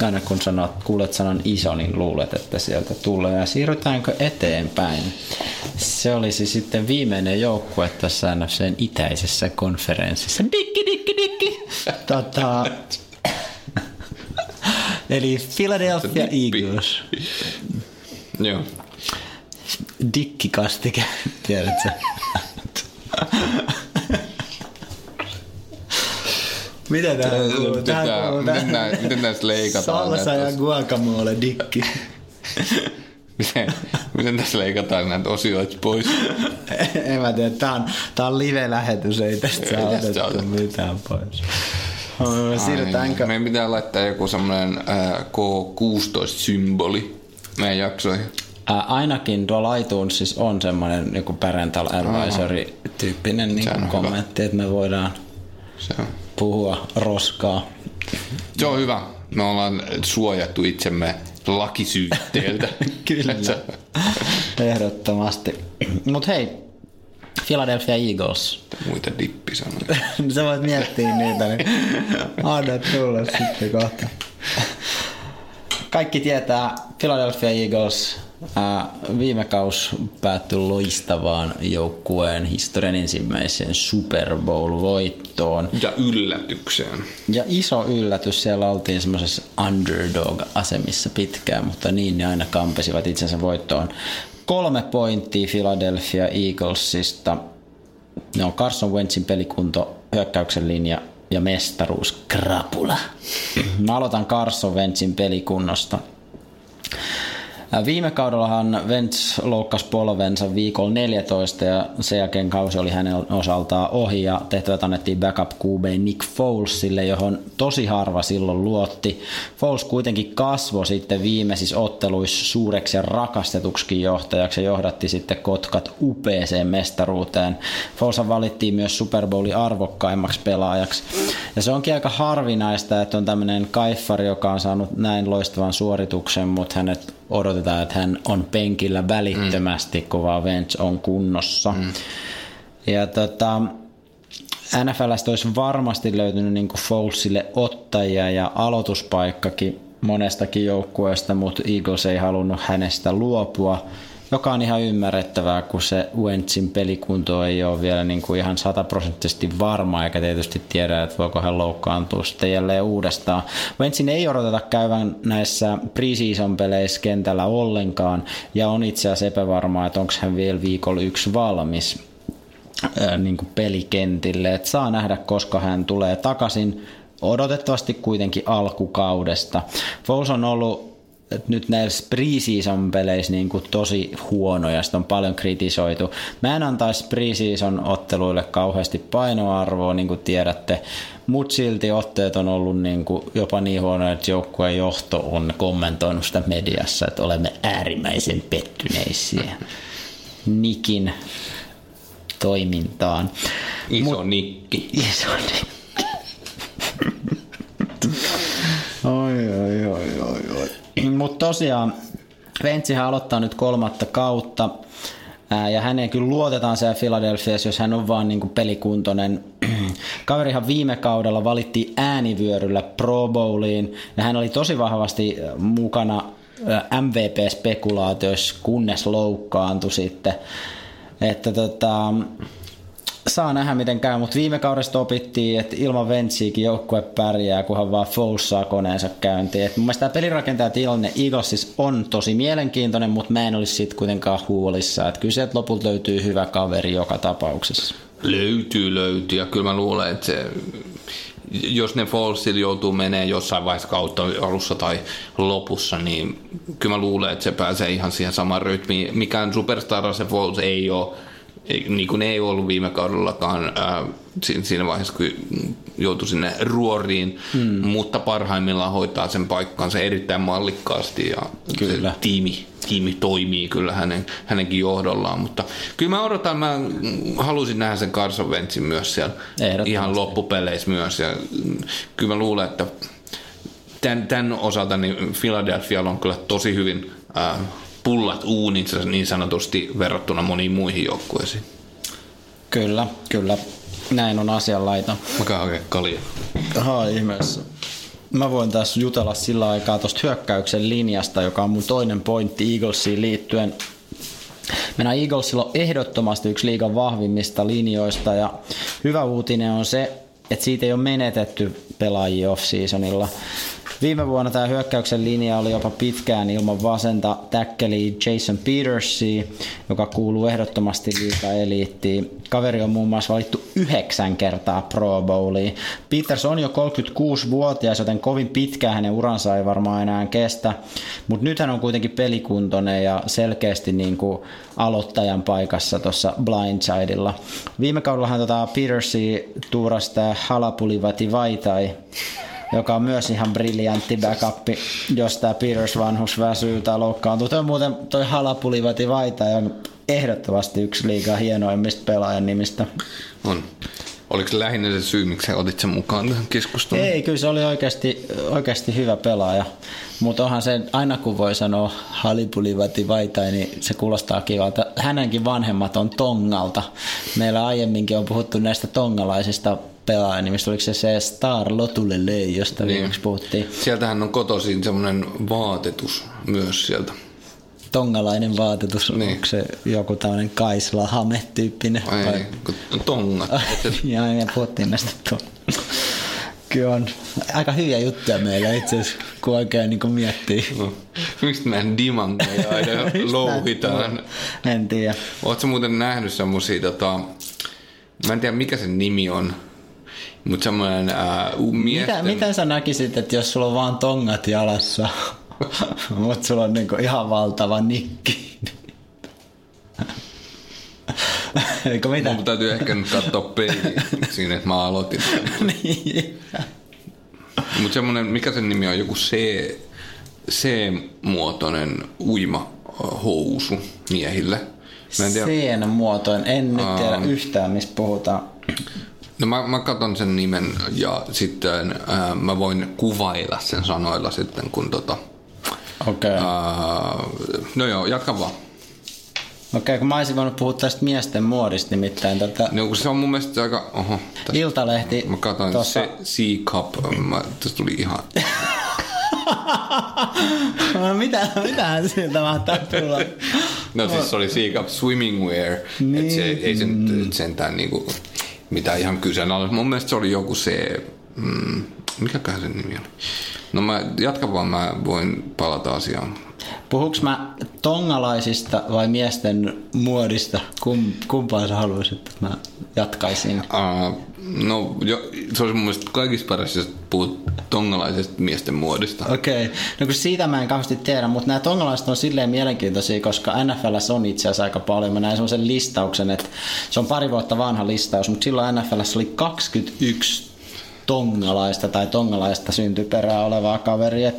aina kun sanot, kuulet sanan iso, niin luulet, että sieltä tulee. Ja siirrytäänkö eteenpäin? Se olisi sitten viimeinen joukkue tässä NFCn itäisessä konferenssissa. Dikki, dikki, dikki! Tota, eli Philadelphia. Eagles. Joo. Dikkikastike, tiedätkö? Miten tää kuuluu? Tähän Pitää- kuuluu miten, tää- nää, miten näistä leikataan? Salsa ja guacamole dikki. [laughs] miten, miten tässä leikataan näitä osioita pois? [laughs] en mä tiedä, tää on, tää on live-lähetys, ei tästä saa otettu mitään pois. Siirrytäänkö? Meidän pitää laittaa joku semmoinen äh, K16-symboli meidän jaksoihin. Ää, ainakin tuolla iTunesissa on semmoinen joku parental advisory-tyyppinen niin kommentti, että me voidaan Se on. Puhua roskaa. Se on hyvä. Me ollaan suojattu itsemme lakisyytteeltä. [laughs] Kyllä. Ehdottomasti. Mut hei, Philadelphia Eagles. Muita dippisanoja. [laughs] Sä voit miettiä niitä, niin anna tulla sitten kohta. Kaikki tietää Philadelphia Eagles. Ää, viime kaus päättyi loistavaan joukkueen historian ensimmäiseen Super Bowl-voittoon. Ja yllätykseen. Ja iso yllätys, siellä oltiin semmoisessa underdog-asemissa pitkään, mutta niin ne aina kampesivat itsensä voittoon. Kolme pointtia Philadelphia Eaglesista. Ne on Carson Wentzin pelikunto, hyökkäyksen linja ja mestaruus Krapula. Mä aloitan Carson Wentzin pelikunnosta. Viime kaudellahan Wentz loukkasi polvensa viikolla 14 ja sen jälkeen kausi oli hänen osaltaan ohi ja tehtävät annettiin backup QB Nick Folesille, johon tosi harva silloin luotti. Foles kuitenkin kasvoi sitten viimeisissä otteluissa suureksi ja rakastetuksikin johtajaksi ja johdatti sitten Kotkat upeeseen mestaruuteen. Foles valittiin myös Super Bowlin arvokkaimmaksi pelaajaksi. Ja se onkin aika harvinaista, että on tämmöinen kaiffari, joka on saanut näin loistavan suorituksen, mutta hänet odotetaan, että hän on penkillä välittömästi, mm. kun vaan on kunnossa. Mm. Ja tota, NFLstä olisi varmasti löytynyt niin Folesille ottajia ja aloituspaikkakin monestakin joukkueesta, mutta Eagles ei halunnut hänestä luopua, joka on ihan ymmärrettävää, kun se Wentzin pelikunto ei ole vielä niin kuin ihan sataprosenttisesti varma, eikä tietysti tiedä, että voiko hän loukkaantua sitten jälleen uudestaan. Wentzin ei odoteta käyvän näissä preseason peleissä kentällä ollenkaan, ja on itse asiassa epävarmaa, että onko hän vielä viikolla yksi valmis ää, niin kuin pelikentille. Et saa nähdä, koska hän tulee takaisin. Odotettavasti kuitenkin alkukaudesta. Foles on ollut et nyt näissä preseason peleissä niin kuin tosi huono ja sitä on paljon kritisoitu. Mä en antaisi preseason otteluille kauheasti painoarvoa, niin kuin tiedätte, mutta silti otteet on ollut niin kuin jopa niin huonoja, että joukkueen johto on kommentoinut sitä mediassa, että olemme äärimmäisen pettyneisiä Nikin toimintaan. Iso nikki. Iso Nick. Mutta tosiaan, Ventsihän aloittaa nyt kolmatta kautta. Ää, ja häneen kyllä luotetaan siellä Philadelphiassa, jos hän on vaan niin pelikuntoinen. [clears throat] Kaverihan viime kaudella valittiin äänivyöryllä Pro Bowliin, ja hän oli tosi vahvasti mukana MVP-spekulaatioissa, kunnes loukkaantui sitten. Että tota, saa nähdä miten käy, mutta viime kaudesta opittiin, että ilman Ventsiäkin joukkue pärjää, kunhan vaan Foles saa koneensa käyntiin. Et mun mielestä tämä pelirakentaja tilanne Eaglesis on tosi mielenkiintoinen, mutta mä en olisi siitä kuitenkaan huolissa. Että kyllä sieltä lopulta löytyy hyvä kaveri joka tapauksessa. Löytyy, löytyy. Ja kyllä mä luulen, että se, jos ne Fallsilla joutuu menee jossain vaiheessa kautta alussa tai lopussa, niin kyllä mä luulen, että se pääsee ihan siihen samaan rytmiin. Mikään superstara se Falls ei ole, niin kuin ei ollut viime kaudellakaan ää, siinä vaiheessa, kun joutui sinne ruoriin, hmm. mutta parhaimmillaan hoitaa sen paikkansa erittäin mallikkaasti ja Kyllä. se tiimi, tiimi toimii kyllä hänen, hänenkin johdollaan, mutta kyllä mä odotan, mä halusin nähdä sen Carson Wentzin myös siellä ihan loppupeleissä myös ja mm, kyllä mä luulen, että tämän, tämän osalta niin Philadelphia on kyllä tosi hyvin äh, pullat uuninsa niin sanotusti verrattuna moniin muihin joukkueisiin. Kyllä, kyllä. Näin on asianlaita. Mä käyn oikein kalja. Aha, ihmeessä. Mä voin taas jutella sillä aikaa tuosta hyökkäyksen linjasta, joka on mun toinen pointti Eaglesiin liittyen. Mennään Eaglesilla on ehdottomasti yksi liigan vahvimmista linjoista ja hyvä uutinen on se, että siitä ei ole menetetty pelaajia off-seasonilla. Viime vuonna tämä hyökkäyksen linja oli jopa pitkään ilman vasenta täkkeliä Jason Petersia, joka kuuluu ehdottomasti liiga-eliittiin. Kaveri on muun muassa valittu yhdeksän kertaa Pro Bowliin. Peters on jo 36-vuotias, joten kovin pitkään hänen uransa ei varmaan enää kestä, mutta nyt hän on kuitenkin pelikuntoinen ja selkeästi niin kuin aloittajan paikassa tuossa blindsidella. Viime kaudellahan tota Petersi tuurasi tämä Halapuli Vaitai joka on myös ihan briljantti backup, jos tämä Peters vanhus väsyy tai loukkaantuu. Toi muuten toi Halapulivati Vaita on ehdottomasti yksi liigaa hienoimmista pelaajan nimistä. On. Oliko se lähinnä se syy, miksi otit sen mukaan tähän keskusteluun? Ei, kyllä se oli oikeasti, oikeasti hyvä pelaaja. Mutta onhan se, aina kun voi sanoa Halipulivati Vaitai, niin se kuulostaa kivalta. Hänenkin vanhemmat on Tongalta. Meillä aiemminkin on puhuttu näistä tongalaisista pelaajanimistä. Oliko se se Star Lotulele, josta niin. viimeksi puhuttiin? Sieltähän on kotoisin semmoinen vaatetus myös sieltä. Tongalainen vaatetus, niin. onko se joku tämmöinen Kaisla Hame-tyyppinen? Ai, vai? tongat. [laughs] Joo, me puhuttiin näistä Kyllä on aika hyviä juttuja meillä itse asiassa, kun oikein niin miettii. No. Mistä meidän dimankoja aina [laughs] louhitaan? En tiedä. Oletko muuten nähnyt semmosia, tota, mä en tiedä mikä sen nimi on, mutta semmoinen äh, miesten... Mitä, miten sä näkisit, että jos sulla on vaan tongat jalassa, [laughs] mutta sulla on niinku ihan valtava nikki? [laughs] Eikö mitä? Mun täytyy ehkä nyt katsoa peiliin siinä, että mä aloitin. [laughs] niin. Mutta semmoinen, mikä sen nimi on, joku C, C-muotoinen uima housu miehille. Mä en nyt tiedä yhtään, mistä puhutaan. No mä, mä katson sen nimen ja sitten ää, mä voin kuvailla sen sanoilla sitten, kun tota... Okei. Okay. no joo, jatka vaan. Okei, okay, kun mä olisin voinut puhua tästä miesten muodista nimittäin. Tätä... No kun se on mun mielestä aika... Oho, tästä. Iltalehti. Mä katsoin tossa... se C-Cup. Mä, tästä tuli ihan... no, mitä, mitähän sieltä mahtaa tulla? No siis se oli C-Cup Swimming Wear. Niin. Et se, ei se nyt sentään niinku mitä ihan kyseenalaista. Mun mielestä se oli joku se... Mm, mikäköhän sen nimi oli? No mä jatkan vaan, mä voin palata asiaan. Puhuks mä tongalaisista vai miesten muodista? Kum, kumpaa sä haluaisit, että mä jatkaisin? Uh, no, jo, se olisi mun mielestä kaikista paras, jos puhut tongalaisesta miesten muodista. Okei, okay. no kun siitä mä en kauheasti tiedä, mutta nämä tongalaiset on silleen mielenkiintoisia, koska NFL on itse asiassa aika paljon. Mä näin semmoisen listauksen, että se on pari vuotta vanha listaus, mutta silloin NFL oli 21 tongalaista tai tongalaista syntyperää olevaa kaveria.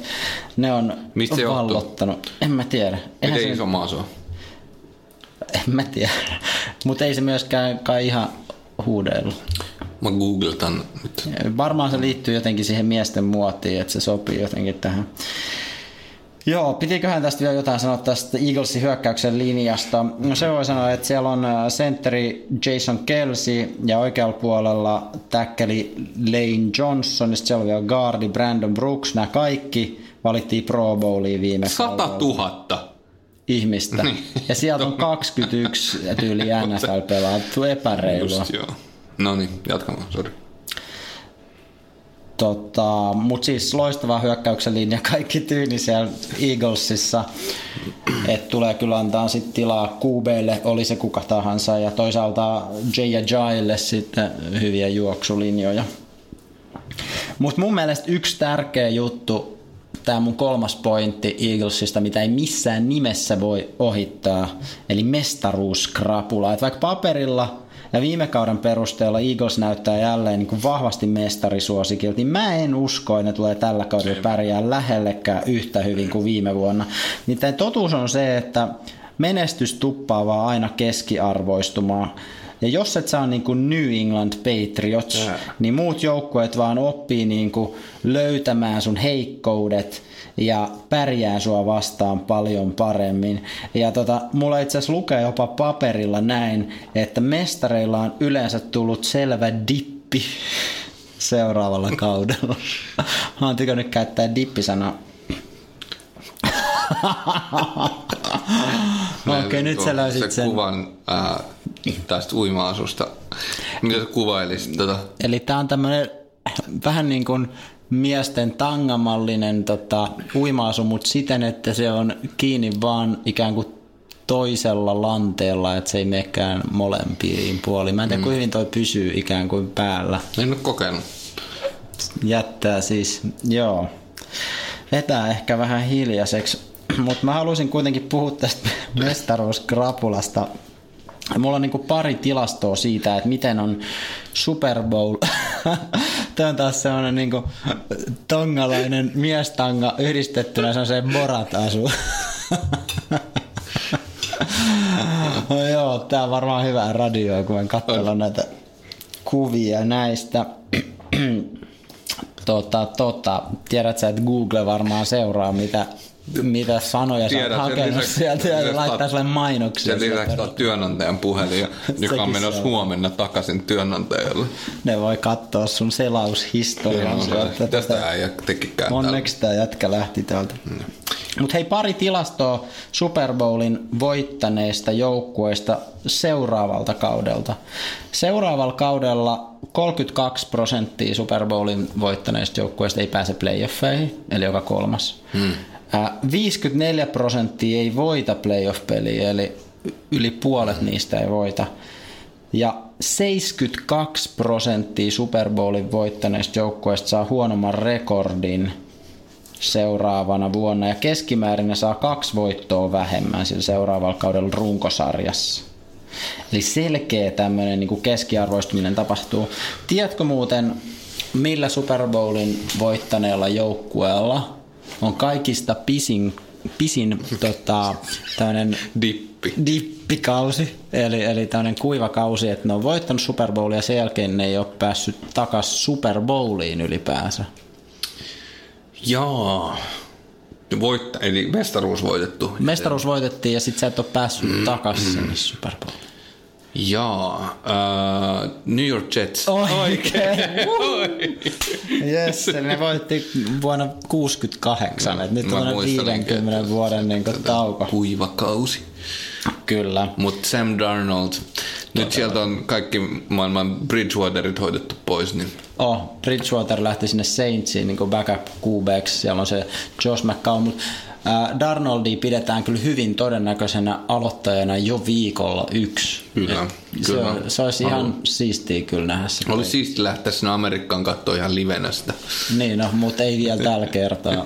Ne on Mistä se vallottanut. Johtuu? En mä tiedä. Miten iso maa se on? En mä tiedä. Mutta ei se myöskään kai ihan huudellut. Mä googletan nyt. Varmaan se liittyy jotenkin siihen miesten muotiin, että se sopii jotenkin tähän. Joo, pitiköhän tästä vielä jotain sanoa tästä Eaglesin hyökkäyksen linjasta. No se voi sanoa, että siellä on sentteri äh, Jason Kelsey ja oikealla puolella täkkeli Lane Johnson, ja siellä on vielä guardi Brandon Brooks. Nämä kaikki valittiin Pro Bowliin viime 100 000 ihmistä. Niin. Ja sieltä on 21 tyyli NFL-pelaajaa. Epäreilua. Just, joo. No niin, jatkamaan, sori. Tota, Mutta siis loistava hyökkäyksen linja, kaikki tyyni siellä Eaglesissa. Et tulee kyllä antaa sit tilaa QBlle, oli se kuka tahansa, ja toisaalta J ja Jaille sitten hyviä juoksulinjoja. Mutta mun mielestä yksi tärkeä juttu, tämä mun kolmas pointti Eaglesista, mitä ei missään nimessä voi ohittaa, eli mestaruuskrapula. Et vaikka paperilla ja viime kauden perusteella Eagles näyttää jälleen niin kuin vahvasti mestarisuosikilta, niin mä en usko, että ne tulee tällä kaudella pärjää lähellekään yhtä hyvin kuin viime vuonna. Nimittäin totuus on se, että menestys tuppaa vaan aina keskiarvoistumaan. Ja jos et saa niin kuin New England Patriots, Tää. niin muut joukkueet vaan oppii niin kuin löytämään sun heikkoudet ja pärjää sua vastaan paljon paremmin. Ja tota, mulla itse asiassa lukee jopa paperilla näin, että mestareilla on yleensä tullut selvä dippi [laughs] seuraavalla kaudella. Mä oon tykännyt käyttää dippisanaa. [laughs] Okei, okay, nyt sä löysit sen. kuvan äh, tästä uima-asusta. Mitä sä kuvailisit tota? Eli tää on tämmönen vähän niin kuin miesten tangamallinen tota, uima mutta siten, että se on kiinni vaan ikään kuin toisella lanteella, että se ei menekään molempiin puoliin. Mä en tiedä, mm. hyvin toi pysyy ikään kuin päällä. En ole kokenut. Jättää siis, joo. Vetää ehkä vähän hiljaiseksi. Mutta mä haluaisin kuitenkin puhua tästä mestaruuskrapulasta. Mulla on niinku pari tilastoa siitä, että miten on Super Bowl [laughs] Tämä on taas sellainen niin kuin, tongalainen miestanga yhdistettynä sellaiseen borat-asuun. [laughs] no joo, tää on varmaan hyvää radioa, kun en katsella näitä kuvia näistä. [clears throat] tota, tota, tiedät sä, että Google varmaan seuraa, mitä, mitä sanoja sä oot hakenut sieltä ja laittaa sulle mainoksia. Sen lisäksi on työnantajan puhelin, [laughs] joka on menossa huomenna takaisin työnantajalle. Ne voi katsoa sun selaushistorian. Tästä äijä tekikään Onneksi tämä jätkä lähti täältä. Mm. Mutta hei, pari tilastoa Super Bowlin voittaneista joukkueista seuraavalta kaudelta. Seuraavalla kaudella 32 prosenttia Super Bowlin voittaneista joukkueista ei pääse playoffeihin, eli joka kolmas. Hmm. 54 prosenttia ei voita playoff-peliä, eli yli puolet niistä ei voita. Ja 72 prosenttia Super Bowlin voittaneista joukkueista saa huonomman rekordin – seuraavana vuonna ja keskimäärin ne saa kaksi voittoa vähemmän sillä seuraavalla kaudella runkosarjassa. Eli selkeä tämmöinen niin keskiarvoistuminen tapahtuu. Tiedätkö muuten, millä Super Bowlin voittaneella joukkueella on kaikista pisin, pisin tota, tämmöinen Dippi. dippikausi, eli, eli tämmöinen kuivakausi, että ne on voittanut Super Bowlia ja sen jälkeen ne ei ole päässyt takaisin Super Bowliin ylipäänsä. Jaa. Voitta, eli mestaruus voitettu. Mestaruus voitettiin ja sitten sä et ole päässyt mm. takaisin sinne Super Bowl. Jaa, uh, New York Jets. Oikein. yes, eli ne voitti vuonna 68, no, että nyt on 50 vuoden niin tauko. Kuivakausi. Kyllä. Mutta Sam Darnold, nyt sieltä on kaikki maailman Bridgewaterit hoidettu pois. Niin. Oh, Bridgewater lähti sinne Saintsiin niin backup QBX, siellä on se Josh McCown, mutta Darnoldi pidetään kyllä hyvin todennäköisenä aloittajana jo viikolla yksi. Kyllä, Et kyllä. Se, se olisi ihan Haluan. siistiä kyllä nähdä sitä. Oli siistiä lähteä sinne Amerikkaan katsoa ihan livenä sitä. Niin, no, mutta ei vielä tällä kertaa. [laughs]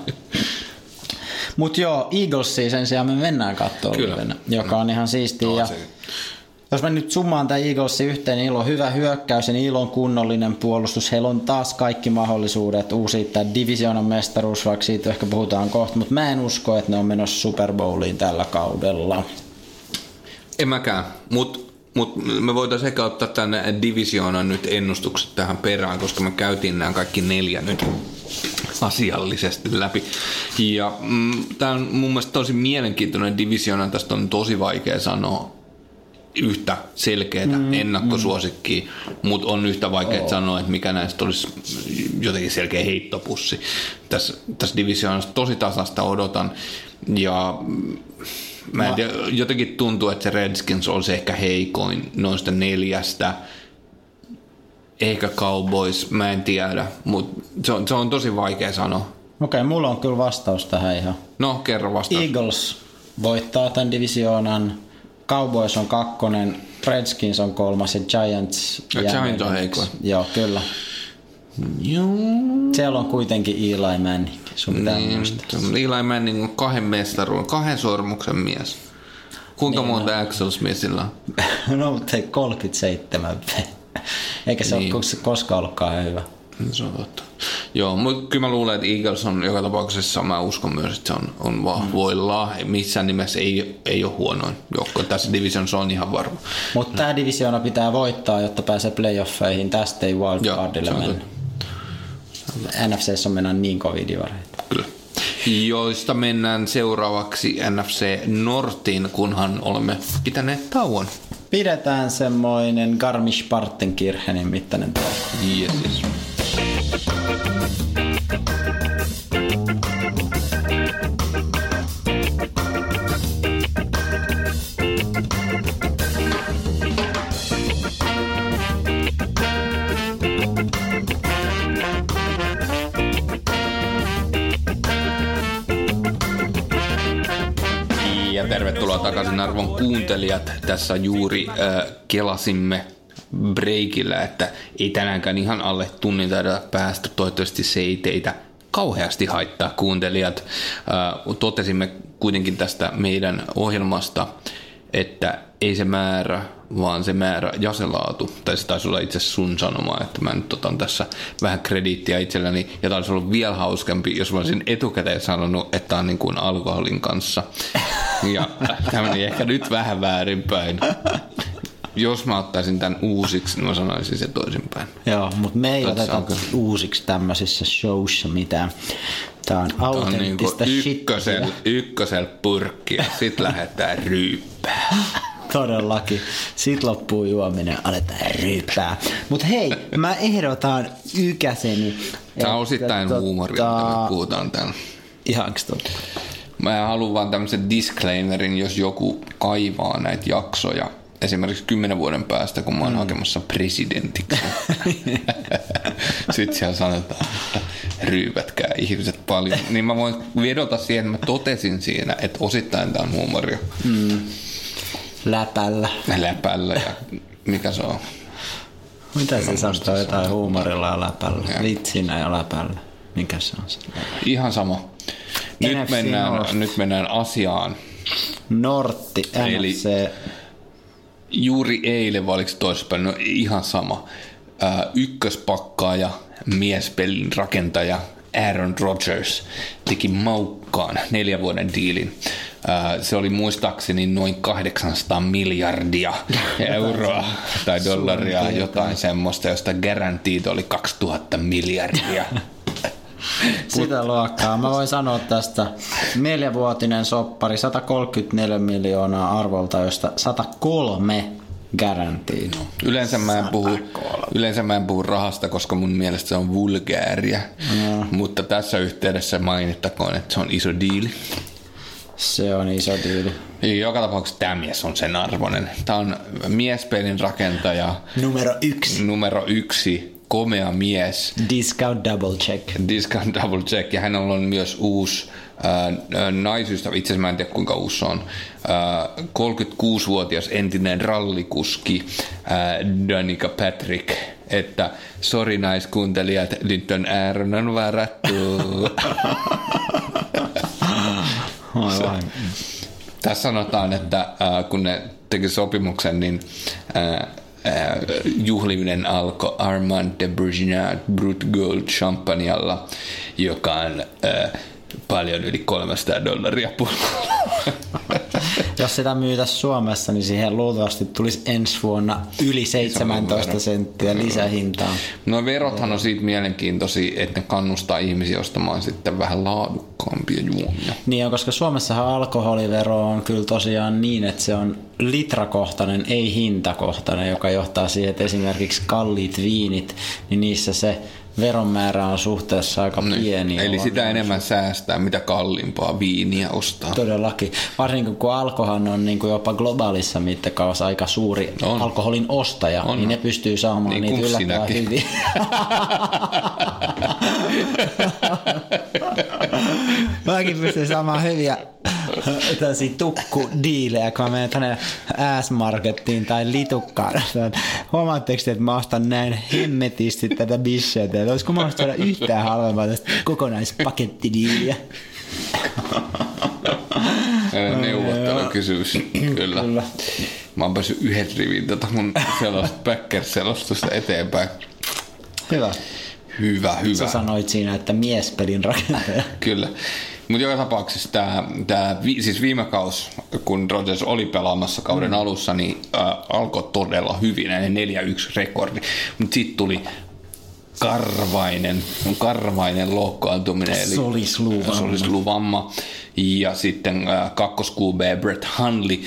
Mutta joo, Eaglesia sen sijaan me mennään katsoa livenä, joka on ihan siistiä. No, ja se jos mä nyt summaan tämän Eaglesin yhteen, niin on hyvä hyökkäys ja niillä on kunnollinen puolustus. Heillä on taas kaikki mahdollisuudet uusia tämä divisioonan mestaruus, vaikka siitä ehkä puhutaan kohta, mutta mä en usko, että ne on menossa Super Bowliin tällä kaudella. En mäkään, mutta mut me voitaisiin ehkä ottaa tänne divisioonan nyt ennustukset tähän perään, koska me käytiin nämä kaikki neljä nyt asiallisesti läpi. Ja mm, tämä on mun mielestä tosi mielenkiintoinen divisioona, tästä on tosi vaikea sanoa yhtä selkeää mm, ennakkosuosikkia, mm. mutta on yhtä vaikea oh. sanoa, että mikä näistä olisi jotenkin selkeä heittopussi. Tässä, tässä divisioonassa tosi tasasta odotan ja mä en tiedä, jotenkin tuntuu, että se Redskins olisi ehkä heikoin noista neljästä. Ehkä Cowboys, mä en tiedä, mutta se on, se on tosi vaikea sanoa. Okei, okay, mulla on kyllä vastaus tähän ihan. No, kerro vastaus. Eagles voittaa tämän divisioonan Cowboys on kakkonen, Redskins on kolmas ja Giants... Ja Giants on heikko. Joo, kyllä. Joo. Siellä on kuitenkin Eli Manning. Sun pitää niin, muistaa. Eli Manning on kahden mestaruuden, kahden sormuksen mies. Kuinka niin, monta no. Axel Smithillä on? [laughs] no, mutta 37 Eikä se niin. ole koskaan ollutkaan hyvä. Se on totta. Joo, mutta kyllä mä luulen, että Eagles on joka tapauksessa, mä uskon myös, että se on, on vahvoilla. Mm. Missään nimessä ei, ei ole huonoin joukko. Tässä division on ihan varma. Mutta tämä divisiona pitää voittaa, jotta pääsee playoffeihin. Tästä ei wildcardille mennä. NFCssä on mennään niin kovin divareita. Joista mennään seuraavaksi NFC Nortin, kunhan olemme pitäneet tauon. Pidetään semmoinen Garmisch-Partenkirchenin mittainen tauko. Yes, yes. Tervetuloa takaisin arvon kuuntelijat. Tässä juuri äh, kelasimme breikillä, että ei tänäänkään ihan alle tunnin taida päästä. Toivottavasti se ei teitä kauheasti haittaa kuuntelijat. Totesimme kuitenkin tästä meidän ohjelmasta, että ei se määrä, vaan se määrä ja se laatu. Tai se taisi olla itse sun sanoma, että mä nyt otan tässä vähän krediittiä itselläni. Ja taisi olla vielä hauskempi, jos mä olisin etukäteen sanonut, että on niin kuin alkoholin kanssa. Ja tämä meni ehkä nyt vähän väärinpäin. Jos mä ottaisin tämän uusiksi, niin mä sanoisin se toisinpäin. Joo, mutta me ei Katsotaan oteta uusiksi tämmöisissä showissa mitään. Tää on Tämä on niin autenttista ykkösel, ykkösel purkki ja sit lähdetään ryyppää. [laughs] Todellakin. Sitten loppuu juominen, aletaan ryyppää. Mutta hei, mä ehdotan ykäseni. Tämä on osittain tota- huumoria, mitä me puhutaan täällä. Totta? Mä haluan vaan tämmöisen disclaimerin, jos joku kaivaa näitä jaksoja esimerkiksi kymmenen vuoden päästä, kun mä oon mm. hakemassa presidentiksi. [laughs] Sitten siellä sanotaan, että ryypätkää ihmiset paljon. Niin mä voin vedota siihen, että mä totesin siinä, että osittain tämä on huumoria. Läpällä. Läpällä ja mikä se on? Mitä se sanoo jotain huumorilla ja läpällä? Vitsinä ja läpällä. Mikä se on se? Ihan sama. Nyt NFC mennään, North. nyt mennään asiaan. Nortti, Eli- NFC. Juuri eilen, vai oliko se no ihan sama. Ää, ykköspakkaaja, miespelin rakentaja Aaron Rodgers teki maukkaan neljän vuoden diilin. Ää, se oli muistaakseni noin 800 miljardia [laughs] euroa tai dollaria, jotain semmoista, josta guaranteed oli 2000 miljardia. [laughs] Sitä luokkaa. Mä voin sanoa tästä neljävuotinen soppari, 134 miljoonaa arvolta, josta 103 garantiin. Yleensä mä, en puhu, yleensä mä en puhu rahasta, koska mun mielestä se on vulgääriä. Mutta tässä yhteydessä mainittakoon, että se on iso diili. Se on iso tyyli. Joka tapauksessa tämä mies on sen arvoinen. Tämä on miespelin rakentaja, Numero yksi. numero yksi, komea mies, Discount double check. Discount Double Check, ja hänellä on myös uusi naisystävä, itse asiassa mä en tiedä kuinka uusi se on, ää, 36-vuotias entinen rallikuski Danica Patrick, että sori naiskuuntelijat, nyt on Aaron on varattu. [laughs] Aivan. Tässä sanotaan, että äh, kun ne teki sopimuksen, niin äh, äh, juhliminen alkoi Armand de Bourgognat Brut Gold Champagnella, joka on äh, paljon yli 300 dollaria pullolla. [laughs] Jos sitä myytäisiin Suomessa, niin siihen luultavasti tulisi ensi vuonna yli 17 vero. senttiä lisähintaa. No verothan on siitä mielenkiintoisia, että ne kannustaa ihmisiä ostamaan sitten vähän laadukkaampia juomia. Niin on, koska Suomessahan alkoholivero on kyllä tosiaan niin, että se on litrakohtainen, ei hintakohtainen, joka johtaa siihen, että esimerkiksi kalliit viinit, niin niissä se veron määrä on suhteessa aika pieni. Niin. Eli sitä enemmän säästää, mitä kalliimpaa viiniä ostaa. Todellakin. Varsinkin kun alkohan on niin kuin jopa globaalissa mittakaavassa aika suuri On. alkoholin ostaja, On. niin ne pystyy saamaan Niin niitä yllättävän hyvin. [laughs] [laughs] Mäkin pystyn saamaan hyviä tällaisia tukkudiilejä, kun mä menen tänne S-Markettiin tai Litukkaan. Huomaatteko te, että mä ostan näin hemmetisti tätä bisseitä? että Olisiko mä saada yhtään halvempaa tästä kokonaispakettidiiliä? Neuvottelukysymys, kyllä. Kyllä. Mä oon päässyt yhden rivin tätä mun selost, Packers-selostusta eteenpäin. Hyvä. Hyvä, hyvä. Sä sanoit siinä, että miespelin rakentaja. Kyllä. Mutta joka tapauksessa tämä, tää, vi- siis viime kaus, kun Rodgers oli pelaamassa kauden mm. alussa, niin äh, alkoi todella hyvin, näin 4-1 rekordi. Mutta sitten tuli karvainen, karvainen loukkaantuminen. Eli Solisluvamma. Solisluvamma. Ja sitten äh, kakkos QB Brett Hundley,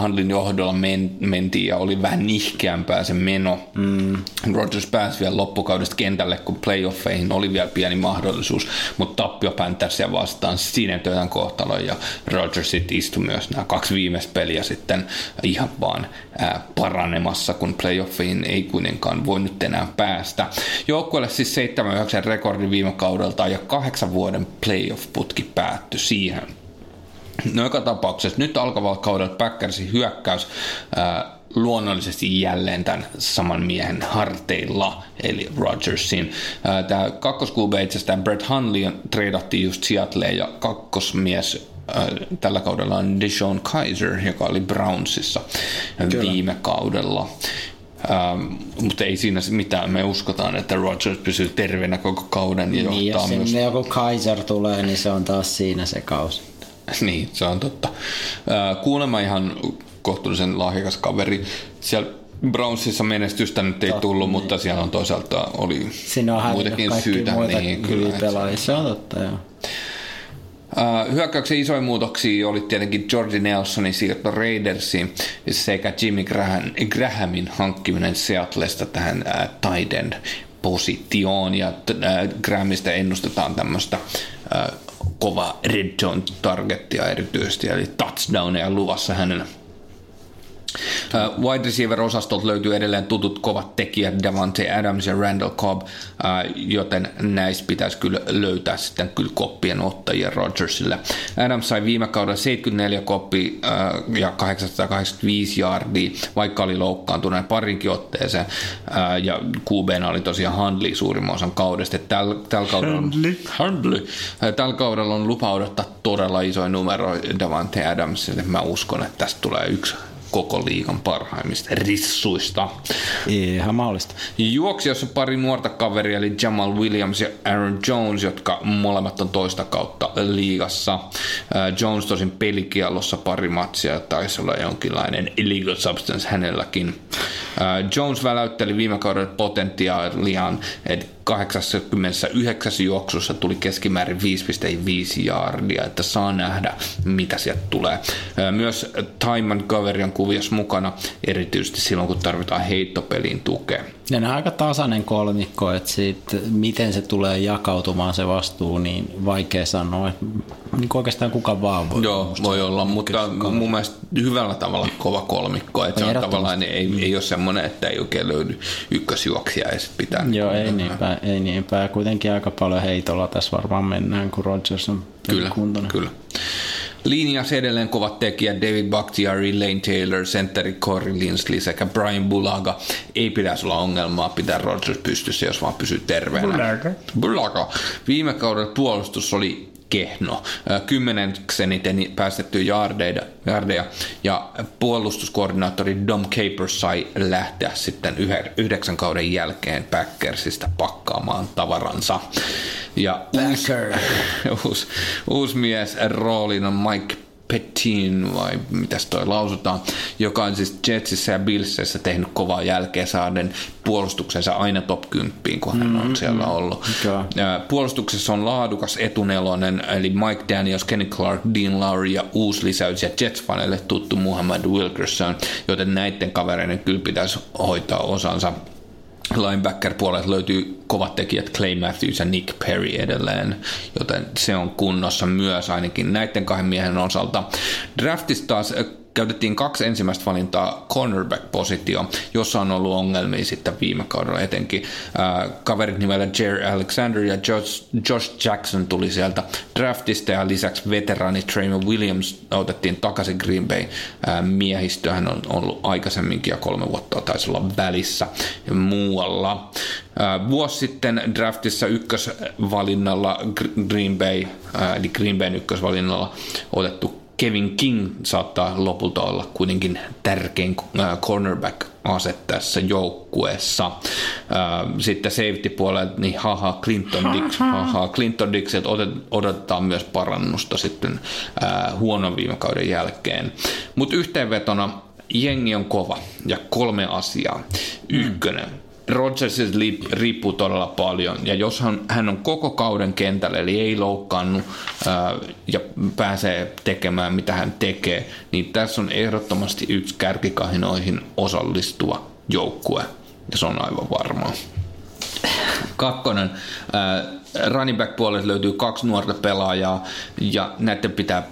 Hundleyn johdolla men, mentiin ja oli vähän nihkeämpää se meno. Mm. Rodgers pääsi vielä loppukaudesta kentälle, kun playoffeihin oli vielä pieni mahdollisuus, mutta tappio Panthersia vastaan sinetöitän kohtalon ja Rodgers sitten istui myös nämä kaksi viimeistä peliä sitten ihan vaan ää, paranemassa, kun playoffeihin ei kuitenkaan voinut enää päästä. Joukkueelle siis 7-9 rekordi viime kaudelta ja kahdeksan vuoden playoff-putki päättyi siihen. No joka tapauksessa nyt alkavalla kaudella Packersin hyökkäys ää, luonnollisesti jälleen tämän saman miehen harteilla, eli Rodgersin. Tämä kakkoskuube itse asiassa, Brett Hundley treidattiin just Seattleen ja kakkosmies äh, tällä kaudella on Deshaun Kaiser, joka oli Brownsissa Kyllä. viime kaudella. Ähm, mutta ei siinä mitään. Me uskotaan, että Rodgers pysyy terveenä koko kauden ja niin, johtaa jos myös... sinne joku Kaiser tulee, niin se on taas siinä se kausi. [laughs] niin, se on totta. Äh, kuulemma ihan kohtuullisen lahjakas kaveri. Siellä Brownsissa menestystä nyt ei totta, tullut, niin. mutta siellä on toisaalta oli Siinä on muitakin syytä. Muita niin, kyllä, pelaajia. Se on totta, joo. Uh, hyökkäyksen isoin muutoksia oli tietenkin George Nelsonin siirto Raidersiin sekä Jimmy Graham, Grahamin hankkiminen Seattlesta tähän uh, tight end positioon ja uh, Grahamista ennustetaan tämmöistä uh, kova red zone targettia erityisesti eli touchdowneja luvassa hänen wide receiver-osastolta löytyy edelleen tutut kovat tekijät Davante Adams ja Randall Cobb, uh, joten näistä pitäisi kyllä löytää sitten kyllä koppien ottajia Rodgersille. Adams sai viime kaudella 74 koppi uh, ja 885 yardia, vaikka oli loukkaantuneen parinkin otteeseen, uh, ja QB oli tosiaan Handley suurimman osan kaudesta. Tällä täl kaudella, tällä kaudella on lupa odottaa todella isoja numeroja Davante Adamsille. Mä uskon, että tästä tulee yksi koko liigan parhaimmista rissuista. Ihan mahdollista. Juoksijassa pari nuorta kaveria, eli Jamal Williams ja Aaron Jones, jotka molemmat on toista kautta liigassa. Äh, Jones tosin pelikiellossa pari matsia, taisi olla jonkinlainen illegal substance hänelläkin. Äh, Jones väläytteli viime kaudella potentiaaliaan, että 89 juoksussa tuli keskimäärin 5,5 jaardia, että saa nähdä, mitä sieltä tulee. Myös Time Montgomery on kuviossa mukana, erityisesti silloin, kun tarvitaan heittopelin tukea. Ja ne on aika tasainen kolmikko, että siitä, miten se tulee jakautumaan se vastuu, niin vaikea sanoa. Niin oikeastaan kuka vaan voi. Joo, voi olla, mutta mun mielestä hyvällä tavalla kova kolmikko. Että se on tavallaan, ei, ei ole semmoinen, että ei oikein löydy ykkösjuoksia ja sitten pitää... Joo, ei niinpä, ei niinpä. Kuitenkin aika paljon heitolla tässä varmaan mennään, kun Rodgers on Kyllä, kuntoinen. kyllä. Linjassa edelleen kovat tekijät David Bakhtiari, Lane Taylor, centeri Corey Linsley sekä Brian Bulaga. Ei pitäisi olla ongelmaa pitää Rodgers pystyssä, jos vaan pysyy terveenä. Bulaga. Bulaga. Viime kaudella puolustus oli kehno. Kymmenenkseni päästetty jaardeja, jaardeja ja puolustuskoordinaattori Dom Capers sai lähteä sitten yhdeksän kauden jälkeen Packersista pakkaamaan tavaransa. Ja uusi, uusi, [laughs] uusi mies rooliin on Mike Petin vai mitäs toi lausutaan, joka on siis Jetsissä ja Billsissä tehnyt kovaa jälkeä saaden puolustuksensa aina top 10, kun hän on mm-hmm. siellä ollut. Okay. Puolustuksessa on laadukas etunelonen, eli Mike Daniels, Kenny Clark, Dean Lowry ja uusi lisäys ja Jets-faneille tuttu Muhammad Wilkerson, joten näiden kavereiden kyllä pitäisi hoitaa osansa linebacker-puolelta löytyy kovat tekijät Clay Matthews ja Nick Perry edelleen, joten se on kunnossa myös ainakin näiden kahden miehen osalta. Draftista taas käytettiin kaksi ensimmäistä valintaa cornerback-positio, jossa on ollut ongelmia sitten viime kaudella etenkin. Äh, kaverit nimellä Jerry Alexander ja Josh, Josh Jackson tuli sieltä draftista ja lisäksi veteraani Trayvon Williams otettiin takaisin Green Bay äh. Hän on ollut aikaisemminkin ja kolme vuotta taisi olla välissä ja muualla. Äh, vuosi sitten draftissa ykkösvalinnalla Green Bay, äh, eli Green Bayn ykkösvalinnalla otettu Kevin King saattaa lopulta olla kuitenkin tärkein äh, cornerback-ase tässä joukkueessa. Äh, sitten safety-puolella, niin haha, Clinton [laughs] Dix, haha, Clinton Dixilta odotetaan myös parannusta sitten äh, huonon viime kauden jälkeen. Mutta yhteenvetona jengi on kova ja kolme asiaa. Ykkönen, Rodgersista riippuu todella paljon, ja jos hän, hän on koko kauden kentällä, eli ei loukkaannut ää, ja pääsee tekemään mitä hän tekee, niin tässä on ehdottomasti yksi kärkikahinoihin osallistuva joukkue, ja se on aivan varmaa. Kakkonen, ää, running back puolelle löytyy kaksi nuorta pelaajaa, ja näiden pitää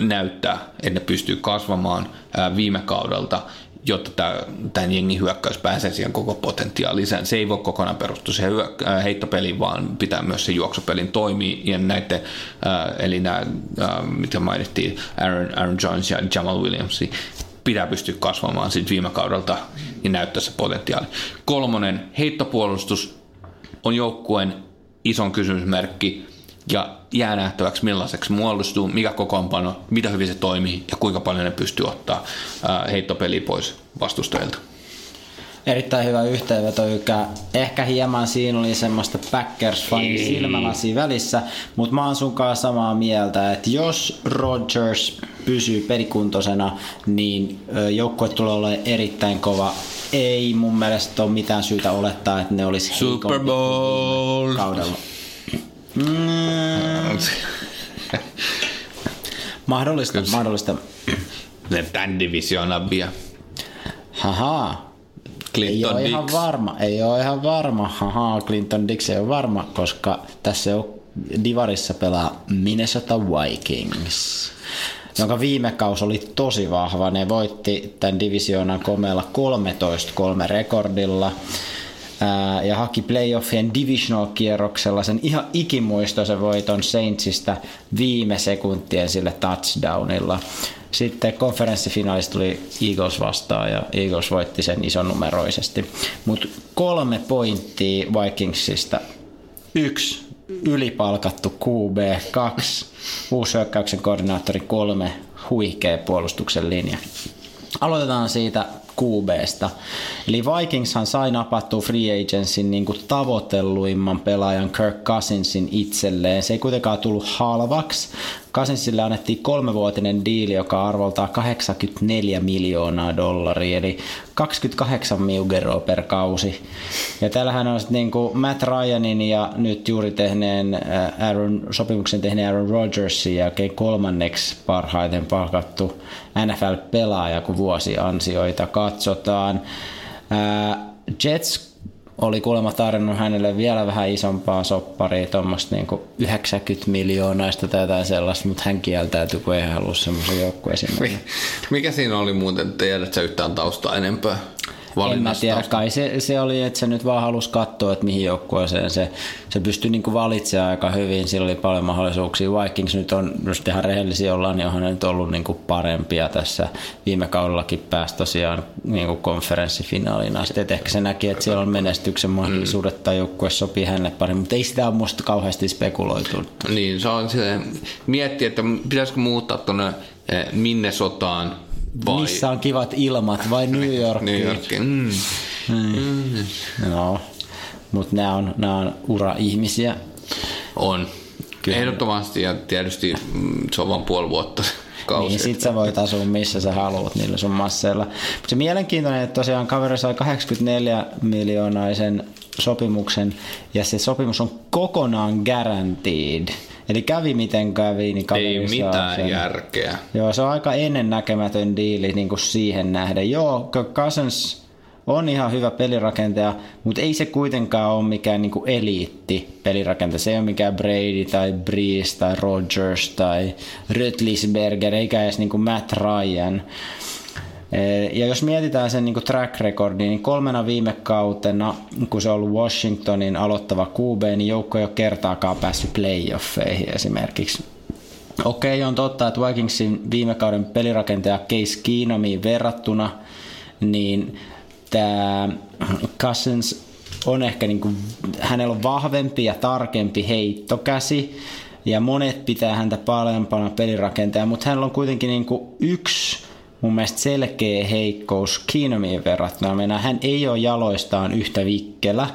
näyttää, että ne pystyy kasvamaan ää, viime kaudelta jotta tämä, tämän jengin hyökkäys pääsee siihen koko potentiaaliin. Se ei voi kokonaan perustua siihen äh, heittopeliin, vaan pitää myös se juoksupelin toimia. Ja näiden, äh, eli nämä, äh, mitä mainittiin, Aaron, Aaron Jones ja Jamal Williams, pitää pystyä kasvamaan siitä viime kaudelta ja näyttää se potentiaali. Kolmonen, heittopuolustus on joukkueen ison kysymysmerkki ja jää nähtäväksi millaiseksi muodostuu, mikä kokoonpano, mitä hyvin se toimii ja kuinka paljon ne pystyy ottaa heittopeli pois vastustajilta. Erittäin hyvä yhteenveto, Ykä. Ehkä hieman siinä oli semmoista packers silmälasi välissä, mutta mä oon sunkaan samaa mieltä, että jos Rodgers pysyy pelikuntoisena, niin joukkue tulee olemaan erittäin kova. Ei mun mielestä ole mitään syytä olettaa, että ne olisi Super Bowl kaudella. Mm. mahdollista, Kyllä. mahdollista. Ne tämän divisioonan vie. Haha, Clinton ei ole Dix. ihan varma, ei ole ihan varma. Haha, Clinton Dix ei ole varma, koska tässä on Divarissa pelaa Minnesota Vikings, jonka viime kaus oli tosi vahva. Ne voitti tämän divisioonan komealla 13-3 rekordilla ja haki playoffien divisional-kierroksella sen ihan ikimuistoisen voiton Saintsista viime sekuntien sille touchdownilla. Sitten konferenssifinaalista tuli Eagles vastaan ja Eagles voitti sen isonumeroisesti. Mutta kolme pointtia Vikingsista. Yksi ylipalkattu QB, kaksi uusi hyökkäyksen koordinaattori, kolme huikea puolustuksen linja. Aloitetaan siitä QBstä. Eli Vikingshan sai napattua free agencyn niin kuin tavoitelluimman pelaajan Kirk Cousinsin itselleen. Se ei kuitenkaan tullut halvaksi. Cousinsille annettiin kolmevuotinen diili, joka arvoltaa 84 miljoonaa dollaria, eli 28 miugeroa per kausi. Ja tällähän on sitten niin Matt Ryanin ja nyt juuri tehneen Aaron, sopimuksen tehneen Aaron Rodgersin jälkeen kolmanneksi parhaiten palkattu NFL-pelaaja, kun vuosiansioita katsotaan. Jets oli kuulemma tarjonnut hänelle vielä vähän isompaa sopparia, tuommoista niin 90 miljoonaista tai jotain sellaista, mutta hän kieltäytyi, kun ei halua semmoisen joukkueeseen. Mikä siinä oli muuten, tiedät sä yhtään taustaa enempää? En mä tiedä, kai se, se oli, että se nyt vaan halusi katsoa, että mihin joukkueeseen se, se pystyi niinku valitsemaan aika hyvin, sillä oli paljon mahdollisuuksia. Vikings nyt on, jos ihan rehellisiä ollaan, niin onhan ne nyt ollut niinku parempia tässä. Viime kaudellakin pääsi tosiaan niinku konferenssifinaaliin asti, et ehkä se näki, että siellä on menestyksen mahdollisuudet mm. tai joukkue sopii hänelle paremmin, mutta ei sitä ole musta kauheasti spekuloitu. Niin, se on se, miettiä, että pitäisikö muuttaa tuonne Minnesotaan vai... Missä on kivat ilmat, vai New [laughs] York? New York. Mm. Mm. No, mutta nämä on, nämä on ura-ihmisiä. On. Kyllä. Ehdottomasti ja tietysti mm, se on vain puoli vuotta [laughs] kausi. Niin, sit sä voit asua missä sä haluat niillä sun masseilla. Mutta se mielenkiintoinen, että tosiaan kaveri sai 84 miljoonaisen sopimuksen ja se sopimus on kokonaan guaranteed. Eli kävi miten kävi, niin kaveri Ei mitään sen. järkeä. Joo, se on aika ennennäkemätön diili niin kuin siihen nähden. Joo, Cousins on ihan hyvä pelirakentaja, mutta ei se kuitenkaan ole mikään niin kuin eliitti pelirakentaja. Se ei ole mikään Brady tai Breeze tai Rodgers tai Rötlisberger, eikä edes niin kuin Matt Ryan. Ja jos mietitään sen niin track recordia, niin kolmena viime kautena, kun se on ollut Washingtonin aloittava QB, niin joukko ei ole kertaakaan päässyt playoffeihin esimerkiksi. Okei, on totta, että Vikingsin viime kauden pelirakentaja Case Keenumiin verrattuna, niin tämä Cousins on ehkä niin kuin, hänellä on vahvempi ja tarkempi heittokäsi, ja monet pitää häntä parempana pelirakentajana, mutta hänellä on kuitenkin niin kuin yksi mun mielestä selkeä heikkous Keenumiin verrattuna. Meina hän ei ole jaloistaan yhtä vikkelä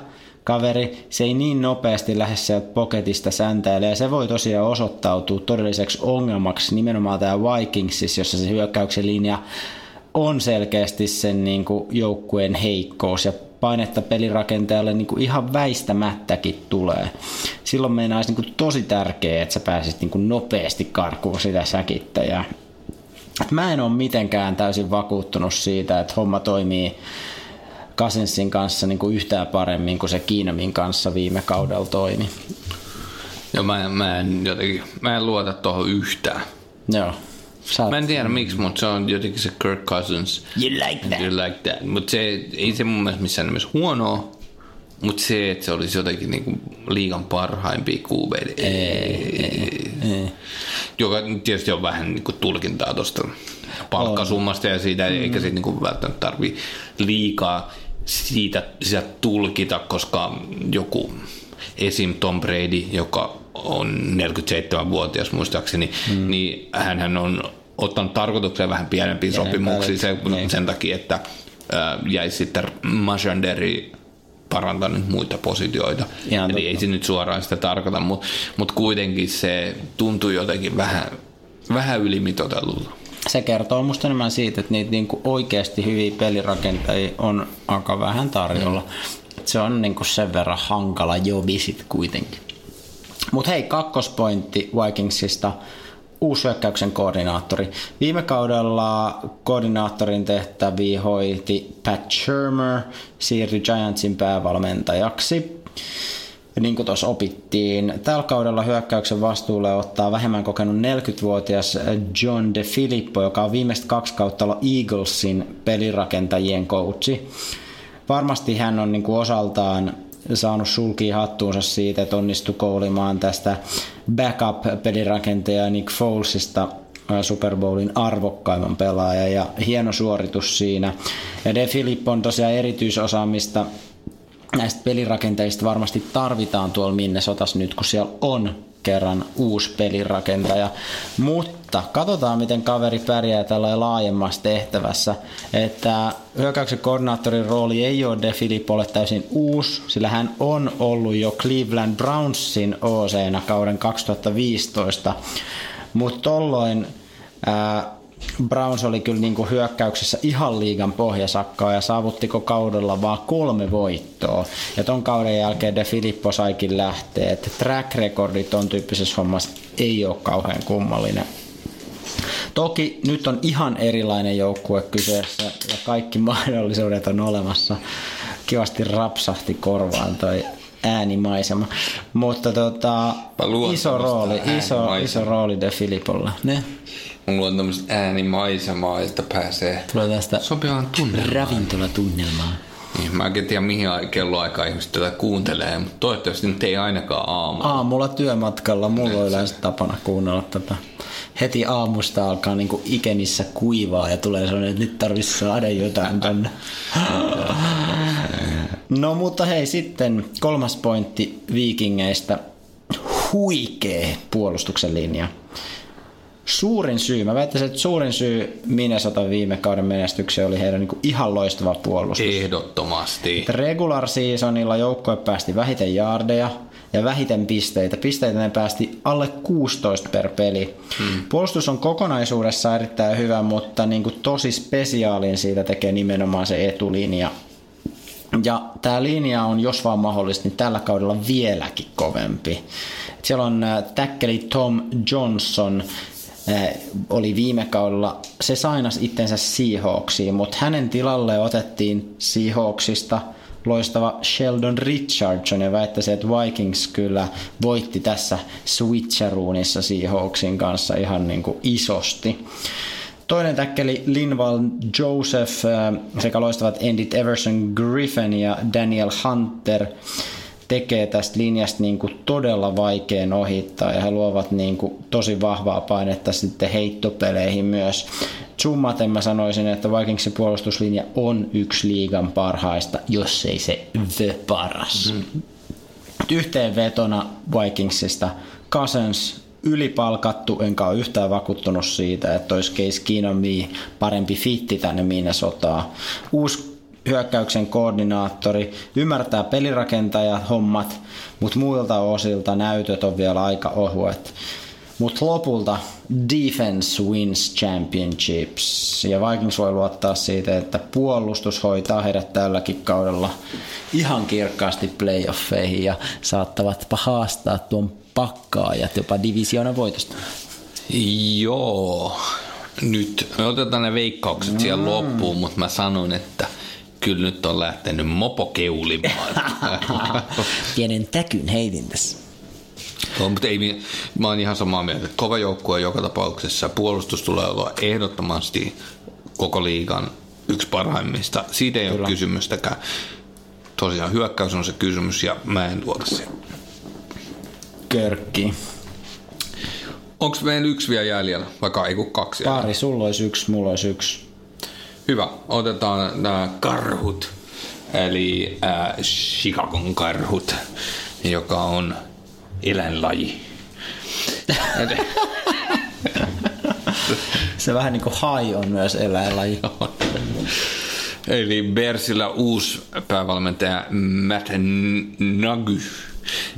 kaveri, se ei niin nopeasti lähde sieltä poketista säntäilee se voi tosiaan osoittautua todelliseksi ongelmaksi nimenomaan tämä Vikingsissa, jossa se hyökkäyksen linja on selkeästi sen niin kuin joukkueen heikkous ja painetta pelirakentajalle niin kuin ihan väistämättäkin tulee. Silloin meidän olisi niin kuin tosi tärkeää, että sä pääsisit niin kuin nopeasti karkuun sitä säkittäjää. Mä en ole mitenkään täysin vakuuttunut siitä, että homma toimii Kasensin kanssa niin kuin yhtään paremmin kuin se Kiinamin kanssa viime kaudella toimi. Joo, mä, mä en jotenkin, mä en luota tuohon yhtään. Joo. Sä Mä en tiedä miksi, mutta se on jotenkin se Kirk Cousins. You like that. You like that. Mutta se ei se mun mielestä missään nimessä huonoa, mutta se, että se olisi jotenkin niinku liigan parhaimpia QB, ei, ei, ei. joka tietysti on vähän niinku tulkintaa tuosta palkkasummasta ja siitä, mm. eikä siitä niinku välttämättä tarvi liikaa siitä, sitä tulkita, koska joku esim. Tom Brady, joka on 47-vuotias muistaakseni, mm. niin hän on ottanut tarkoitukseen vähän pienempiä sopimuksia sen, niin. sen takia, että äh, jäisi sitten Majanderi parantanut muita positioita. Ihan Eli totta. ei se nyt suoraan sitä tarkoita, mutta mut kuitenkin se tuntuu jotenkin vähän, vähän ylimitotellulta. Se kertoo musta enemmän siitä, että niitä niinku oikeasti hyviä pelirakentajia on aika vähän tarjolla. Mm. Se on niinku sen verran hankala jobi sit kuitenkin. Mutta hei, kakkospointti Vikingsista uusi hyökkäyksen koordinaattori. Viime kaudella koordinaattorin tehtäviä hoiti Pat Shermer, siirtyi Giantsin päävalmentajaksi. Niin kuin tuossa opittiin, tällä kaudella hyökkäyksen vastuulle ottaa vähemmän kokenut 40-vuotias John DeFilippo, joka on viimeistä kaksi kautta ollut Eaglesin pelirakentajien coachi. Varmasti hän on niin kuin osaltaan saanut sulkia hattuunsa siitä, että onnistui koulimaan tästä backup-pelirakentaja Nick Folesista Super Bowlin arvokkaimman pelaaja ja hieno suoritus siinä. Ja De Filippo on tosiaan erityisosaamista näistä pelirakenteista varmasti tarvitaan tuolla Minnesotas nyt, kun siellä on kerran uusi pelirakentaja. Mutta katsotaan, miten kaveri pärjää tällä laajemmassa tehtävässä. Että hyökkäyksen koordinaattorin rooli ei ole De Filippolle täysin uusi, sillä hän on ollut jo Cleveland Brownsin oc kauden 2015. Mutta tolloin ää, Browns oli kyllä niin kuin hyökkäyksessä ihan liigan pohjasakkaa ja saavuttiko kaudella vaan kolme voittoa. Ja ton kauden jälkeen De Filippo saikin lähteä. Että track recordit on tyyppisessä hommassa ei ole kauhean kummallinen. Toki nyt on ihan erilainen joukkue kyseessä ja kaikki [laughs] mahdollisuudet on olemassa. Kivasti rapsahti korvaan toi äänimaisema. Mutta tota, iso rooli, iso, iso rooli De Filippolla. Ne? Mulla on tämmöistä äänimaisemaa, että pääsee Tulee tästä sopivaan tunnelmaan. Ravintolatunnelmaan. Niin, mä en tiedä mihin kelloaikaa ihmiset tätä kuuntelee, mutta toivottavasti nyt ei ainakaan aamulla. Aamulla työmatkalla mulla on yleensä tapana kuunnella tätä. Heti aamusta alkaa niinku ikenissä kuivaa ja tulee sellainen, että nyt tarvitsisi saada jotain tänne. [laughs] No mutta hei sitten kolmas pointti viikingeistä. Huikee puolustuksen linja suurin syy, mä väittäisin, että suurin syy Minnesota viime kauden menestykseen oli heidän niin ihan loistava puolustus. Ehdottomasti. Regular seasonilla joukkue päästi vähiten jaardeja ja vähiten pisteitä. Pisteitä ne päästi alle 16 per peli. Hmm. Puolustus on kokonaisuudessa erittäin hyvä, mutta niin kuin tosi spesiaalin siitä tekee nimenomaan se etulinja. Ja tämä linja on, jos vaan mahdollista, niin tällä kaudella vieläkin kovempi. Siellä on äh, täkkeli Tom Johnson, oli viime kaudella, se sainas itsensä Seahawksiin, mutta hänen tilalle otettiin Seahawksista loistava Sheldon Richardson ja väittäisi, että Vikings kyllä voitti tässä switcheroonissa Seahawksin kanssa ihan niin kuin isosti. Toinen täkkeli Linval Joseph sekä loistavat Endit Everson Griffin ja Daniel Hunter tekee tästä linjasta niin kuin todella vaikean ohittaa ja he luovat niin kuin tosi vahvaa painetta sitten heittopeleihin myös. Summaten mä sanoisin, että Vikingsin puolustuslinja on yksi liigan parhaista, jos ei se the paras. Mm. Yhteenvetona Vikingsista Cousins ylipalkattu, enkä ole yhtään vakuuttunut siitä, että olisi Case Keenum parempi fitti tänne Minnesotaan. Uusi hyökkäyksen koordinaattori, ymmärtää pelirakentajat hommat, mutta muilta osilta näytöt on vielä aika ohuet. Mutta lopulta defense wins championships ja Vikings voi luottaa siitä, että puolustus hoitaa heidät tälläkin kaudella ihan kirkkaasti playoffeihin ja saattavat haastaa tuon pakkaajat jopa divisioonan voitosta. Joo, nyt me otetaan ne veikkaukset mm. siellä loppuun, mutta mä sanon, että kyllä nyt on lähtenyt mopo keulimaan. [laughs] Pienen täkyn heitin tässä. No, mutta ei, mä oon ihan samaa mieltä, että kova joukkue joka tapauksessa. Puolustus tulee olla ehdottomasti koko liigan yksi parhaimmista. Siitä ei Kyllä. ole kysymystäkään. Tosiaan hyökkäys on se kysymys ja mä en luota sen. Körkki. Onko meillä yksi vielä jäljellä, vaikka ei kun kaksi Pari, jäljellä? sulla olisi yksi, mulla olisi yksi. Hyvä, otetaan nämä karhut, eli äh, Chicagon karhut, joka on eläinlaji. [laughs] Se vähän niin kuin hai on myös eläinlaji. [laughs] Eli Bersillä uusi päävalmentaja Matt Nagy.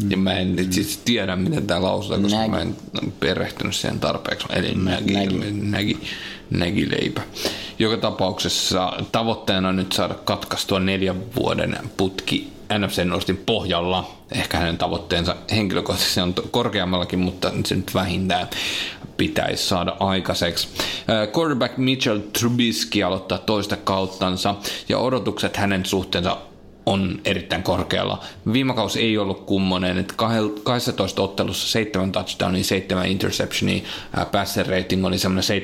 Ja mä en nyt siis tiedä, miten tämä lausutaan, koska Nagy. mä en perehtynyt siihen tarpeeksi. Eli Nagy, Nagy. Nagy, Nagy leipä. Joka tapauksessa tavoitteena on nyt saada katkaistua neljän vuoden putki NFC Northin pohjalla. Ehkä hänen tavoitteensa henkilökohtaisesti on korkeammallakin, mutta se nyt vähintään pitäisi saada aikaiseksi. Quarterback Mitchell Trubisky aloittaa toista kauttansa ja odotukset hänen suhteensa on erittäin korkealla. Viime kausi ei ollut kummonen, että 12 ottelussa 7 touchdownia, 7 interceptionia, passer rating oli semmoinen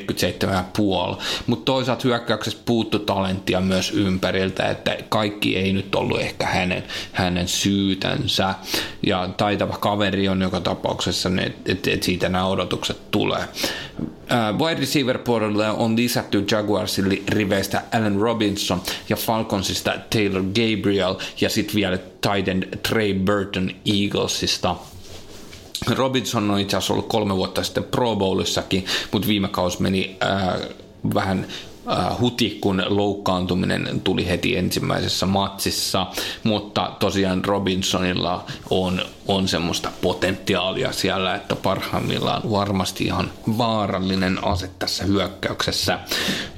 77,5, mutta toisaalta hyökkäyksessä puuttu talenttia myös ympäriltä, että kaikki ei nyt ollut ehkä hänen, hänen syytänsä, ja taitava kaveri on joka tapauksessa, että et, et siitä nämä odotukset tulee. Ää, wide receiver puolelle on lisätty Jaguarsin riveistä Allen Robinson ja Falconsista Taylor Gabriel ja sitten vielä Titan Trey Burton Eaglesista. Robinson on itse asiassa ollut kolme vuotta sitten Pro Bowlissakin, mutta viime kausi meni ää, vähän äh, huti, kun loukkaantuminen tuli heti ensimmäisessä matsissa, mutta tosiaan Robinsonilla on, on semmoista potentiaalia siellä, että parhaimmillaan varmasti ihan vaarallinen ase tässä hyökkäyksessä.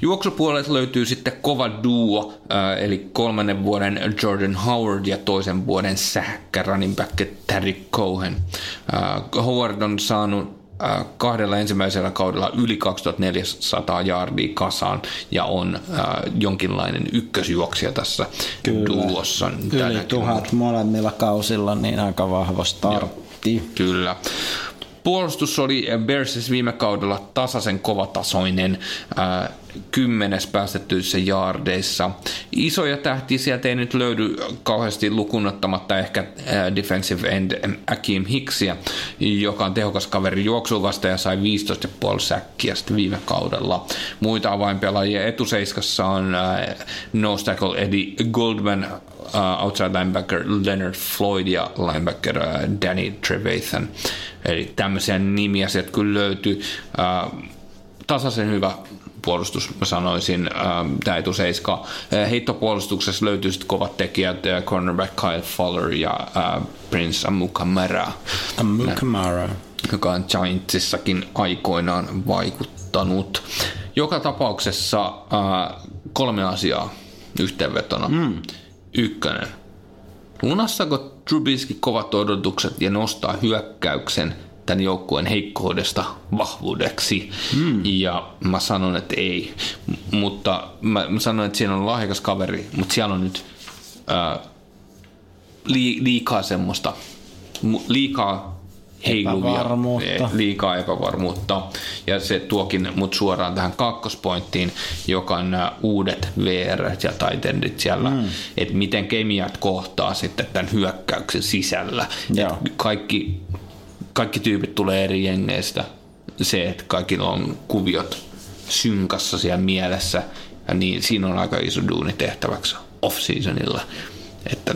Juoksupuolet löytyy sitten kova duo, äh, eli kolmannen vuoden Jordan Howard ja toisen vuoden sähkkä running back Terry Cohen. Äh, Howard on saanut kahdella ensimmäisellä kaudella yli 2400 yardia kasaan ja on äh, jonkinlainen ykkösjuoksija tässä duossa. Yli tuhat molemmilla kausilla, niin aika vahva startti. Kyllä. Puolustus oli Bearsis viime kaudella tasaisen kovatasoinen, äh, kymmenes päästettyissä jaardeissa. Isoja tähtiä sieltä ei nyt löydy kauheasti lukunottamatta ehkä äh, defensive end Akeem Hicksia, joka on tehokas kaveri juoksuun vasta ja sai 15,5 säkkiä sitten viime kaudella. Muita avainpelaajia etuseiskassa on äh, nose tackle Eddie Goldman, uh, outside linebacker Leonard Floyd ja linebacker Danny Trevathan. Eli tämmöisiä nimiä sieltä kyllä löytyy. Tasaisen hyvä puolustus, mä sanoisin, uh, tämä etuseiska. Uh, heittopuolustuksessa löytyy sitten kovat tekijät, uh, cornerback Kyle Fuller ja uh, Prince Amukamara, Amukamara. joka on Giantsissakin aikoinaan vaikuttanut. Joka tapauksessa kolme asiaa yhteenvetona. Mm. Ykkönen. Lunastako Trubisky kovat odotukset ja nostaa hyökkäyksen tämän joukkueen heikkoudesta vahvuudeksi? Mm. Ja mä sanon, että ei. M- mutta mä, mä sanon, että siinä on lahjakas kaveri, mutta siellä on nyt ää, li, liikaa semmoista, mu- liikaa heiluvia, Epävarmuutta. liikaa epävarmuutta. Ja se tuokin mut suoraan tähän kakkospointtiin, joka on nämä uudet VR ja taitendit siellä, mm. että miten kemiat kohtaa sitten tämän hyökkäyksen sisällä. Kaikki, kaikki tyypit tulee eri jengeistä. Se, että kaikilla on kuviot synkassa siellä mielessä, ja niin siinä on aika iso duuni tehtäväksi off-seasonilla, että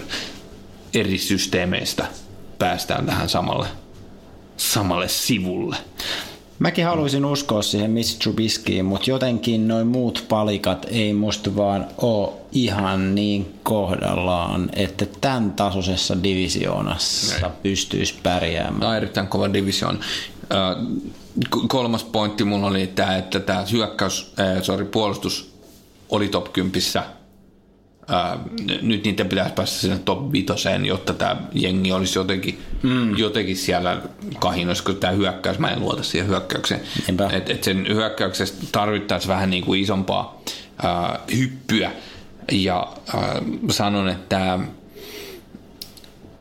eri systeemeistä päästään tähän samalle samalle sivulle. Mäkin haluaisin uskoa siihen Miss Trubiskyin, mutta jotenkin noin muut palikat ei musta vaan ole ihan niin kohdallaan, että tämän tasoisessa divisioonassa Näin. pystyisi pärjäämään. Tämä on erittäin kova division. K- Kolmas pointti mulla oli tämä, että tämä hyökkäys, äh, sorry, puolustus oli top 10. Äh, nyt niiden pitäisi päästä sinne top 5, jotta tämä jengi olisi jotenkin, mm. jotenkin siellä kahinoissa, kun tämä hyökkäys, mä en luota siihen hyökkäykseen. Et, et sen hyökkäyksestä tarvittaisiin vähän niin kuin isompaa äh, hyppyä. Ja äh, sanon, että tämä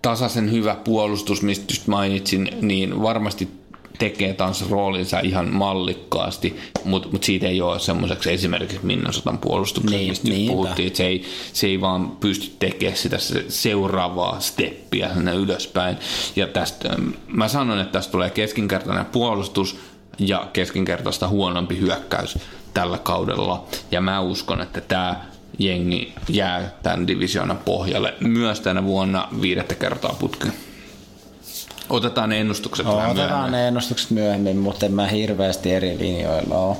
tasaisen hyvä puolustus, mistä just mainitsin, niin varmasti tekee taas roolinsa ihan mallikkaasti, mutta mut siitä ei ole semmoiseksi esimerkiksi Minnesotan puolustuksen, Niin, mistä niinpä. puhuttiin, että se ei, se ei vaan pysty tekemään sitä se- seuraavaa steppiä sinne ylöspäin. Ja tästä, ähm, mä sanon, että tästä tulee keskinkertainen puolustus ja keskinkertaista huonompi hyökkäys tällä kaudella. Ja mä uskon, että tämä jengi jää tämän divisioonan pohjalle myös tänä vuonna viidettä kertaa putkeen. Otetaan ne ennustukset No, otetaan myöhemmin. ne ennustukset myöhemmin, mutta en mä hirveästi eri linjoilla ole.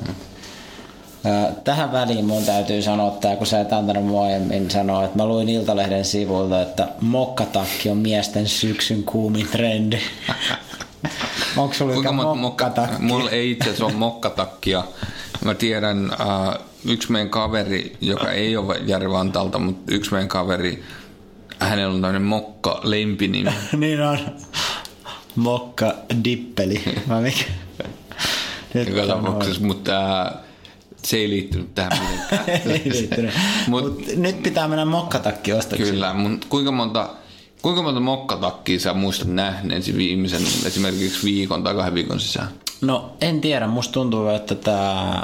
Ö, Tähän väliin mun täytyy sanoa, että kun sä et antanut mua aiemmin sanoa, että mä luin Iltalehden sivulta, että mokkatakki on miesten syksyn kuumin trendi. [laughs] Onko sulla Kuinka mokka, mokkatakki? mulla ei itse asiassa ole mokkatakkia. Mä tiedän äh, yksi meidän kaveri, joka ei ole Jari Vantalta, mutta yksi meidän kaveri, hänellä on tämmöinen mokka lempinimi. [laughs] niin on. Mokka dippeli. Vai mikä? [laughs] Joka on tapauksessa, mutta äh, se ei liittynyt tähän mitenkään. [laughs] Ei liittynyt. Mut- Mut nyt pitää mennä mokkatakki ostoksi. Kyllä, mutta kuinka monta, kuinka monta mokkatakkia sä muistat nähneesi viimeisen esimerkiksi viikon tai kahden viikon sisään? No en tiedä, musta tuntuu, että tämä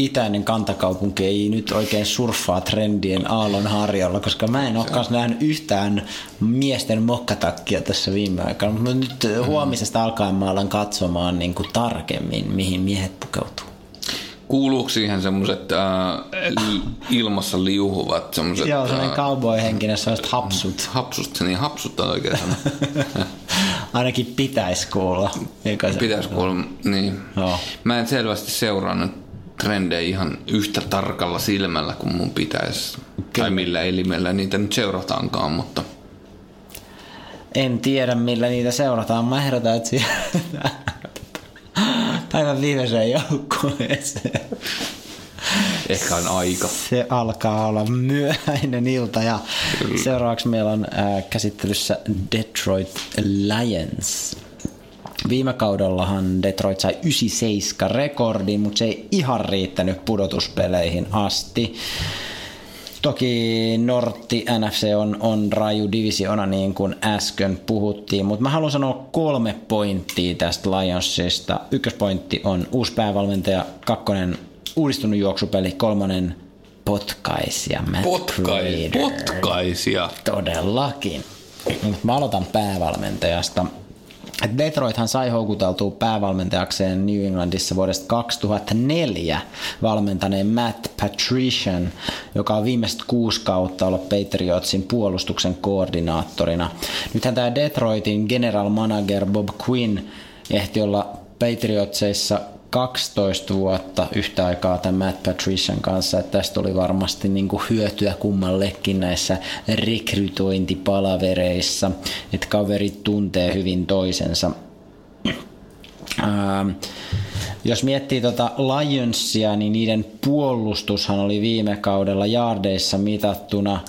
itäinen kantakaupunki ei nyt oikein surffaa trendien aallon harjalla, koska mä en ole kanssa nähnyt yhtään miesten mokkatakkia tässä viime aikana, mutta nyt huomisesta alkaen mä alan katsomaan niin kuin tarkemmin, mihin miehet pukeutuu. Kuuluuko siihen semmoiset äh, li- ilmassa liuhuvat semmoiset Joo, sellainen äh, cowboy-henkinen, sellaiset hapsut. hapsut, niin hapsut on oikein sana. [laughs] Ainakin pitäisi kuulla. Pitäisi kuulla, niin. Joo. Mä en selvästi seurannut trendejä ihan yhtä tarkalla silmällä kuin mun pitäisi. Tai millä elimellä niitä nyt seurataankaan, mutta En tiedä, millä niitä seurataan. Mä ehdotan, että siellä päivän viimeiseen joukkueeseen. ehkä on aika. Se alkaa olla myöhäinen ilta ja seuraavaksi meillä on äh, käsittelyssä Detroit Lions. Viime kaudellahan Detroit sai 97 rekordin, mutta se ei ihan riittänyt pudotuspeleihin asti. Toki Nortti NFC on, on raju divisiona niin kuin äsken puhuttiin, mutta mä haluan sanoa kolme pointtia tästä Lionsista. Ykköspointti on uusi päävalmentaja, kakkonen uudistunut juoksupeli, kolmonen potkaisia. Matt Potkai, potkaisia. Todellakin. Mä aloitan päävalmentajasta. Et Detroithan sai houkuteltua päävalmentajakseen New Englandissa vuodesta 2004 valmentaneen Matt Patrician, joka on viimeiset kuusi kautta ollut Patriotsin puolustuksen koordinaattorina. Nythän tämä Detroitin general manager Bob Quinn ehti olla Patriotseissa 12 vuotta yhtä aikaa tämän Matt Patrician kanssa, että tästä oli varmasti niin kuin hyötyä kummallekin näissä rekrytointipalavereissa, että kaverit tuntee hyvin toisensa. Ää, jos miettii tota Lionsia, niin niiden puolustushan oli viime kaudella jaardeissa mitattuna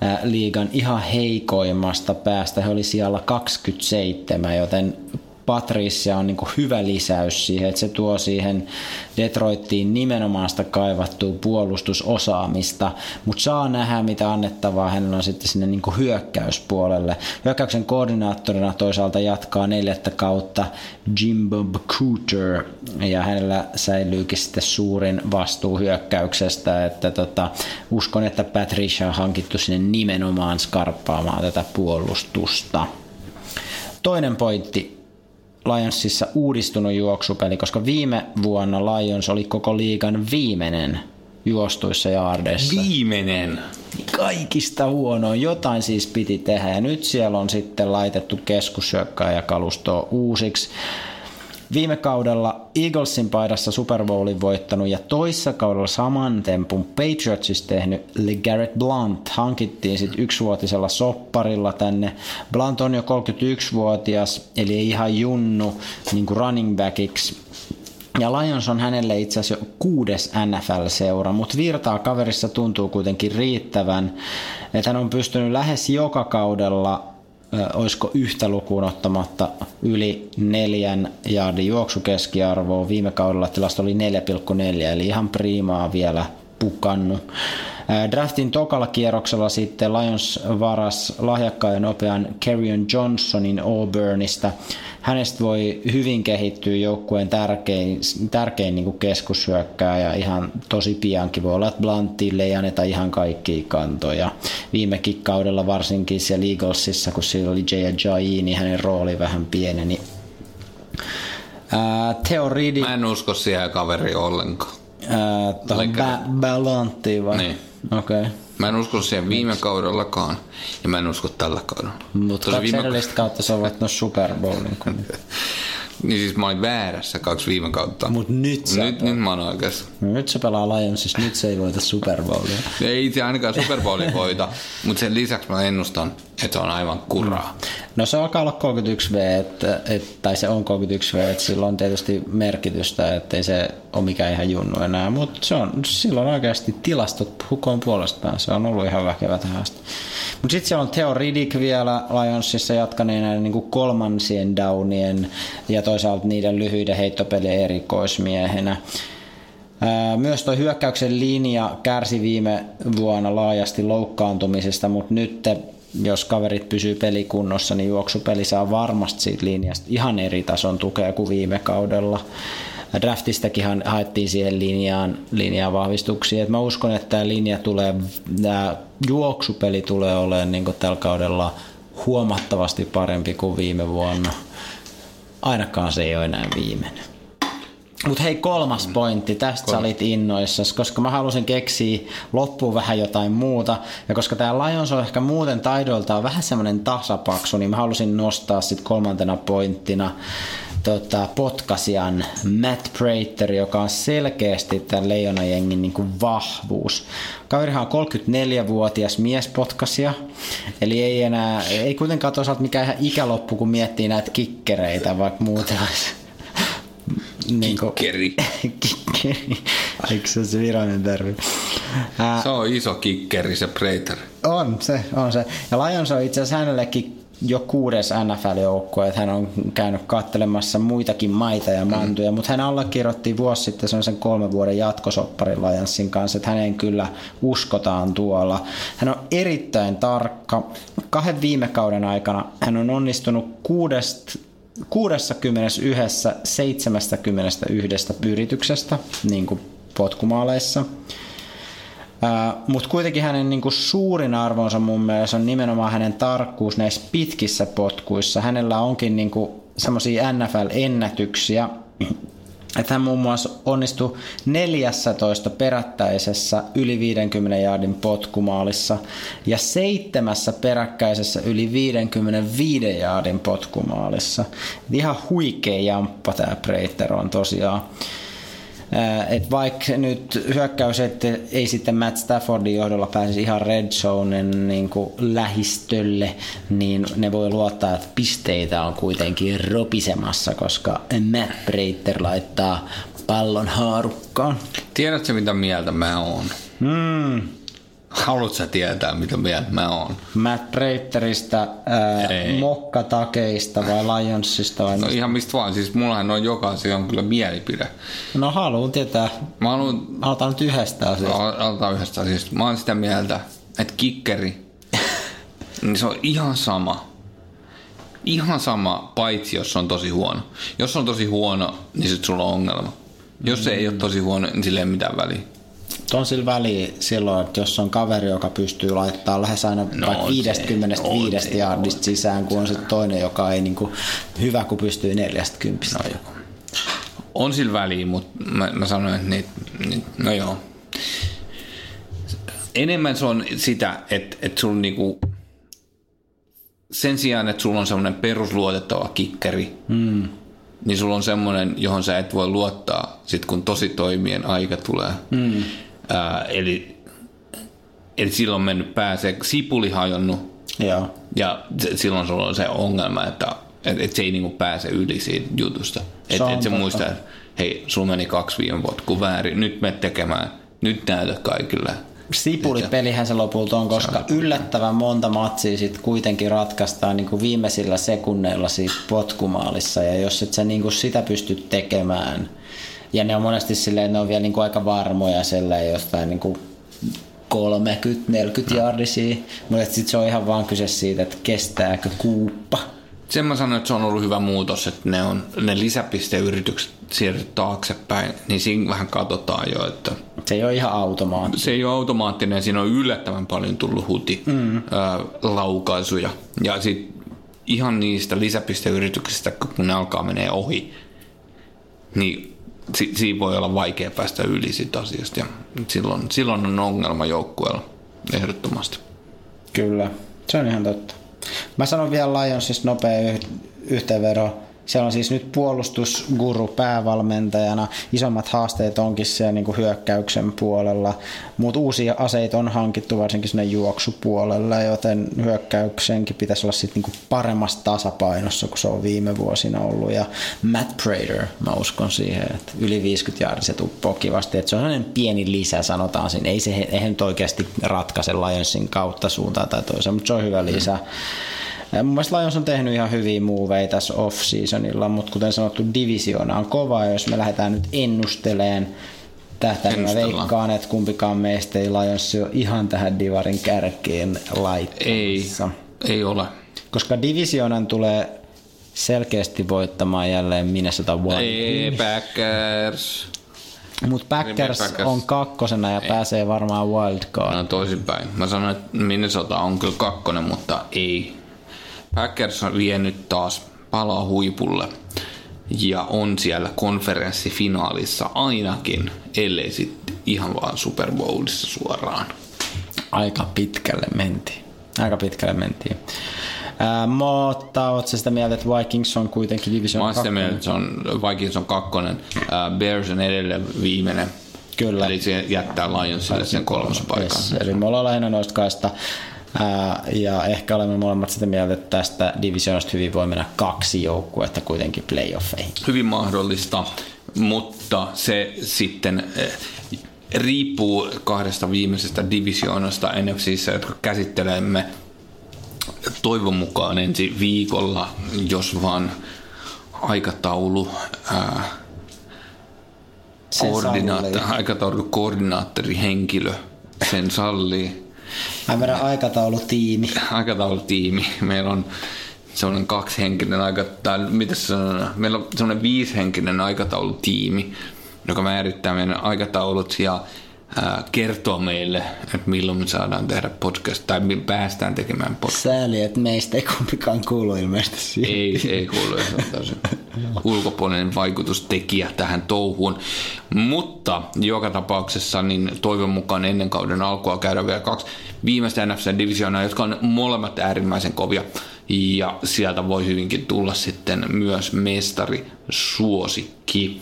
ää, liigan ihan heikoimmasta päästä. He oli siellä 27, joten Patricia on niin hyvä lisäys siihen, että se tuo siihen Detroittiin nimenomaan sitä kaivattua puolustusosaamista, mutta saa nähdä, mitä annettavaa hänellä on sitten sinne niin hyökkäyspuolelle. Hyökkäyksen koordinaattorina toisaalta jatkaa neljättä kautta Jim Bob Cooter, ja hänellä säilyykin sitten suurin vastuu hyökkäyksestä, että tota, uskon, että Patricia on hankittu sinne nimenomaan skarppaamaan tätä puolustusta. Toinen pointti, Lionsissa uudistunut juoksupeli, koska viime vuonna Lions oli koko liigan viimeinen juostuissa jaardeissa. Viimeinen. Kaikista huonoin. Jotain siis piti tehdä ja nyt siellä on sitten laitettu keskussyökkää kalustoa uusiksi. Viime kaudella Eaglesin paidassa Super Bowlin voittanut ja toissa kaudella saman tempun Patriotsissa tehnyt LeGarrette Blunt hankittiin sitten yksivuotisella sopparilla tänne. Blunt on jo 31-vuotias, eli ei ihan junnu niin kuin running backiksi. Ja Lions on hänelle itse asiassa jo kuudes NFL-seura, mutta virtaa kaverissa tuntuu kuitenkin riittävän, että hän on pystynyt lähes joka kaudella olisiko yhtä lukuun ottamatta yli neljän jaardin juoksukeskiarvoa. Viime kaudella tilasto oli 4,4, eli ihan priimaa vielä pukannut. Draftin tokalla kierroksella sitten Lions varas lahjakkaan ja nopean Carrion Johnsonin Auburnista. Hänestä voi hyvin kehittyä joukkueen tärkein, tärkein niin keskushyökkää ja ihan tosi piankin voi olla, että Bluntille ei anneta ihan kaikkia kantoja. Viimekin kaudella varsinkin siellä Eaglesissa, kun siellä oli Jay Ajayi, niin hänen rooli vähän pieneni. Ää, Theo. Mä en usko siihen kaveri ollenkaan. Ää, tuohon ba- vai? Niin. Okei. Okay. Mä en usko siihen viime kaudellakaan, ja mä en usko tällä kaudella. Mutta kaksi viime- edellistä kautta se on voittanut Super Bowlin. [laughs] Niin siis mä olin väärässä kaksi viime kautta. Mut nyt sä nyt, nyt mä oon oikeassa. No nyt se pelaa Lionsissa, nyt se ei voita Super Bowlia. Ei se ainakaan Super Bowlin voita, mutta sen lisäksi mä ennustan, että se on aivan kuraa. No se alkaa olla 31V, että, et, tai se on 31V, että sillä on tietysti merkitystä, ettei se ole mikään ihan junnu enää, mutta se on, silloin oikeasti tilastot hukoon puolestaan, se on ollut ihan väkevä tähän asti. Mutta sitten siellä on Theo Riddick vielä Lionsissa jatkaneena niin kolmansien downien ja toisaalta niiden lyhyiden heittopelien erikoismiehenä. Myös tuo hyökkäyksen linja kärsi viime vuonna laajasti loukkaantumisesta, mutta nyt jos kaverit pysyy pelikunnossa, niin juoksupeli saa varmasti siitä linjasta ihan eri tason tukea kuin viime kaudella. Draftistakin ha- haettiin siihen linjaan, linjaan vahvistuksia. Et mä uskon, että tämä linja tulee, tämä juoksupeli tulee olemaan niin tällä kaudella huomattavasti parempi kuin viime vuonna. Ainakaan se ei ole enää viimeinen. Mutta hei, kolmas pointti. Tästä sä olit innoissas, koska mä halusin keksiä loppuun vähän jotain muuta. Ja koska tämä Lions on ehkä muuten taidoiltaan vähän semmoinen tasapaksu, niin mä halusin nostaa sitten kolmantena pointtina tota, potkasian Matt Prater, joka on selkeästi tämän leijonajengin niin kuin vahvuus. Kaverihan on 34-vuotias miespotkasia, eli ei enää, ei kuitenkaan toisaalta mikään ihan ikäloppu, kun miettii näitä kikkereitä, vaikka muuten [laughs] niin kuin, Kikkeri. [laughs] kikkeri. Eikö se ole se virallinen termi? Ää, Se on iso kikkeri se Prater. on se, on se. Ja Lions on itse asiassa hänellekin jo kuudes NFL-joukkue, että hän on käynyt kattelemassa muitakin maita ja mantuja, mm. mutta hän allekirjoitti vuosi sitten sen kolmen vuoden jatkosopparin Lionsin kanssa, että hänen kyllä uskotaan tuolla. Hän on erittäin tarkka. Kahden viime kauden aikana hän on onnistunut kuudesta 61 71 yrityksestä niin kuin potkumaaleissa. Mutta kuitenkin hänen niin kuin suurin arvonsa mun mielestä on nimenomaan hänen tarkkuus näissä pitkissä potkuissa. Hänellä onkin niin semmoisia NFL-ennätyksiä, että hän muun muassa onnistui 14 perättäisessä yli 50 jaardin potkumaalissa ja seitsemässä peräkkäisessä yli 55 jaardin potkumaalissa. Ihan huikea jamppa tämä Breiter on tosiaan. Et vaikka nyt hyökkäys että ei sitten Matt Staffordin johdolla pääsisi ihan red zonen niin lähistölle, niin ne voi luottaa, että pisteitä on kuitenkin ropisemassa, koska Matt Breiter laittaa pallon haarukkaan. Tiedätkö mitä mieltä mä oon? Hmm. Haluatko sä tietää mitä mieltä mä oon? Matt ää, Ei. mokkatakeista vai Lionsista vai No mistä? ihan mistä vaan, siis mullahan on joka asia on kyllä mielipide. No haluan tietää. Mä haluan Aloitan nyt yhdestä asiasta. Aloitetaan yhdestä asiasta. Mä oon sitä mieltä, että kikkeri, niin se on ihan sama. Ihan sama, paitsi jos se on tosi huono. Jos se on tosi huono, niin sit sulla on ongelma. Jos se ei ole tosi huono, niin sillä ei ole mitään väliä. On sillä väliä silloin, että jos on kaveri, joka pystyy laittamaan lähes aina no, vaikka on se, 55 on se, jardista sisään, kun on se toinen, joka ei niinku, hyvä, kun pystyy 40. No, On sillä väliä, mutta mä, mä sanoin, että niitä, niitä, no joo. Enemmän se on sitä, että, että sulla niinku, sen sijaan, että sulla on semmoinen perusluotettava kikkeri, mm. Niin sulla on semmoinen, johon sä et voi luottaa sit kun tosi toimien aika tulee. Mm. Ää, eli, eli silloin mennyt pääsee, sipuli hajonnut, Joo. ja se, silloin sulla on se ongelma, että et, et se ei niinku pääse yli siitä jutusta. Että on et se muistaa, että hei, sulla meni kaksi viime potkua väärin, nyt me tekemään, nyt näytä kaikille. Sipulipelihän se lopulta on, koska yllättävän monta matsia sit kuitenkin ratkaistaan niin kuin viimeisillä sekunneilla siitä potkumaalissa, ja jos et sä niin kuin sitä pysty tekemään, ja ne on monesti silleen, ne on vielä niin kuin aika varmoja silleen jostain niin kuin 30-40 jardisia, mutta sitten se on ihan vaan kyse siitä, että kestääkö kuuppa. Sen mä sanoin, että se on ollut hyvä muutos, että ne, on, ne lisäpisteyritykset siirryt taaksepäin, niin siinä vähän katsotaan jo, että Se ei ole ihan automaatti. se ei ole automaattinen, siinä on yllättävän paljon tullut huti mm. ää, laukaisuja. Ja sitten ihan niistä lisäpisteyrityksistä, kun ne alkaa menee ohi, niin si, siinä voi olla vaikea päästä yli siitä asiasta ja silloin, silloin on ongelma joukkueella ehdottomasti. Kyllä, se on ihan totta. Mä sanon vielä Lionsista nopea yhteenvedo siellä on siis nyt puolustusguru päävalmentajana. Isommat haasteet onkin siellä niin kuin hyökkäyksen puolella, mutta uusia aseita on hankittu varsinkin sinne juoksupuolelle, joten hyökkäyksenkin pitäisi olla sitten niin paremmassa tasapainossa kuin se on viime vuosina ollut. Ja Matt Prater, mä uskon siihen, että yli 50 jardia se tuppoo kivasti. Että se on sellainen pieni lisä, sanotaan siinä. Ei se eihän nyt oikeasti ratkaise Lionsin kautta suuntaan tai toiseen, mutta se on hyvä lisä. Mm. Mun mielestä Lions on tehnyt ihan hyviä muuveja tässä off-seasonilla, mutta kuten sanottu, divisiona on kova, ja jos me lähdetään nyt ennusteleen tähtäin, mä veikkaan, että kumpikaan meistä ei Lions ole ihan tähän divarin kärkeen laittamassa. Ei, ei ole. Koska divisionan tulee selkeästi voittamaan jälleen Minnesota Wild. Ei, Packers. Mutta Packers, Packers on kakkosena ja ei. pääsee varmaan wildcard. No toisinpäin. Mä sanoin, että Minnesota on kyllä kakkonen, mutta ei Packers on vienyt taas palaa huipulle ja on siellä konferenssifinaalissa ainakin, ellei sitten ihan vaan Super Bowlissa suoraan. Aika pitkälle mentiin. Aika pitkälle mentiin. Äh, mutta ootko sitä mieltä, että Vikings on kuitenkin division Mä sitä mieltä, että on, Vikings on kakkonen. Äh, Bears on edelleen viimeinen. Kyllä. Eli se jättää Lionsille sen kolmas paikan. Yes. Eli me ollaan lähinnä noista kaista ja ehkä olemme molemmat sitä mieltä, että tästä divisioonasta hyvin voi mennä kaksi joukkuetta kuitenkin playoffeihin. Hyvin mahdollista, mutta se sitten riippuu kahdesta viimeisestä divisioonasta NFCissä, jotka käsittelemme toivon mukaan ensi viikolla, jos vaan aikataulu ää, koordinaattori, aikataulu koordinaattori henkilö sen sallii Ai meidän aikataulutiimi. Aikataulutiimi. Meillä on sellainen kaksihenkinen aika, tai mitä se on, meillä on sellainen viisihenkinen aikataulutiimi, joka määrittää meidän aikataulut ja kertoo meille, että milloin me saadaan tehdä podcast, tai päästään tekemään podcast. Sääli, että meistä ei kumpikaan kuulu ilmeisesti siihen. Ei, ei kuulu, se ulkopuolinen vaikutustekijä tähän touhuun. Mutta joka tapauksessa niin toivon mukaan ennen kauden alkua käydään vielä kaksi viimeistä NFC-divisioonaa, jotka on molemmat äärimmäisen kovia. Ja sieltä voi hyvinkin tulla sitten myös mestari suosikki.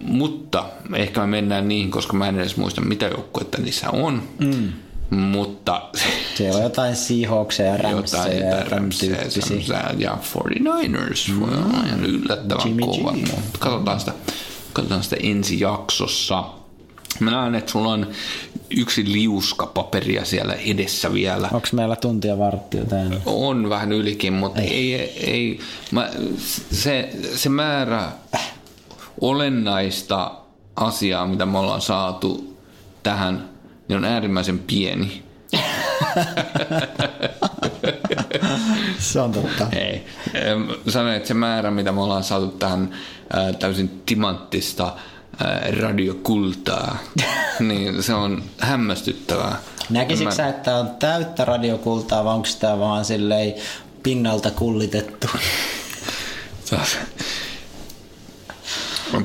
Mutta ehkä me mennään niihin, koska mä en edes muista mitä joukkuetta niissä on. Mm. Mutta... [laughs] Siellä on jotain Seahawksia ja Ramsia ja Ramsia ja 49ers. Voi mm. olla ihan yllättävän Jimmy kova. Mutta katsotaan sitä, katsotaan sitä ensi jaksossa. Mä näen, että sulla on yksi liuska paperia siellä edessä vielä. Onko meillä tuntia varttia täällä? On vähän ylikin, mutta ei, ei, ei mä, se, se määrä olennaista asiaa, mitä me ollaan saatu tähän, niin on äärimmäisen pieni. se on totta. Ei. Sanoin, että se määrä, mitä me ollaan saatu tähän täysin timanttista radiokultaa, [laughs] niin se on hämmästyttävää. Näkisitkö sä, että on täyttä radiokultaa vai onko sitä vaan silleen pinnalta kullitettu? Mä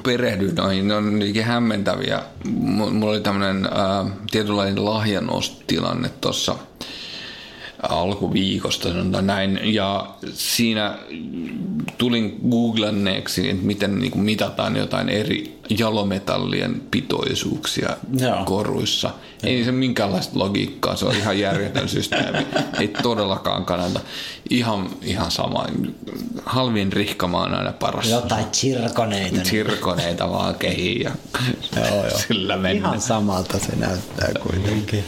perehdyin noihin, ne on niinkin hämmentäviä. Mulla oli tämmöinen äh, tietynlainen lahjanostilanne tuossa alkuviikosta, sanotaan näin. Ja siinä tulin googlanneeksi, että miten niin kuin mitataan jotain eri jalometallien pitoisuuksia Joo. koruissa. Ei se minkäänlaista logiikkaa, se on ihan järjetön systeemi. [laughs] Ei todellakaan kannata. Ihan, ihan sama. Halvin rihkama on aina paras. Jotain chirkoneita. Chirkoneita vaan kehiin ja joo, joo. sillä mennä. Ihan samalta se näyttää kuitenkin.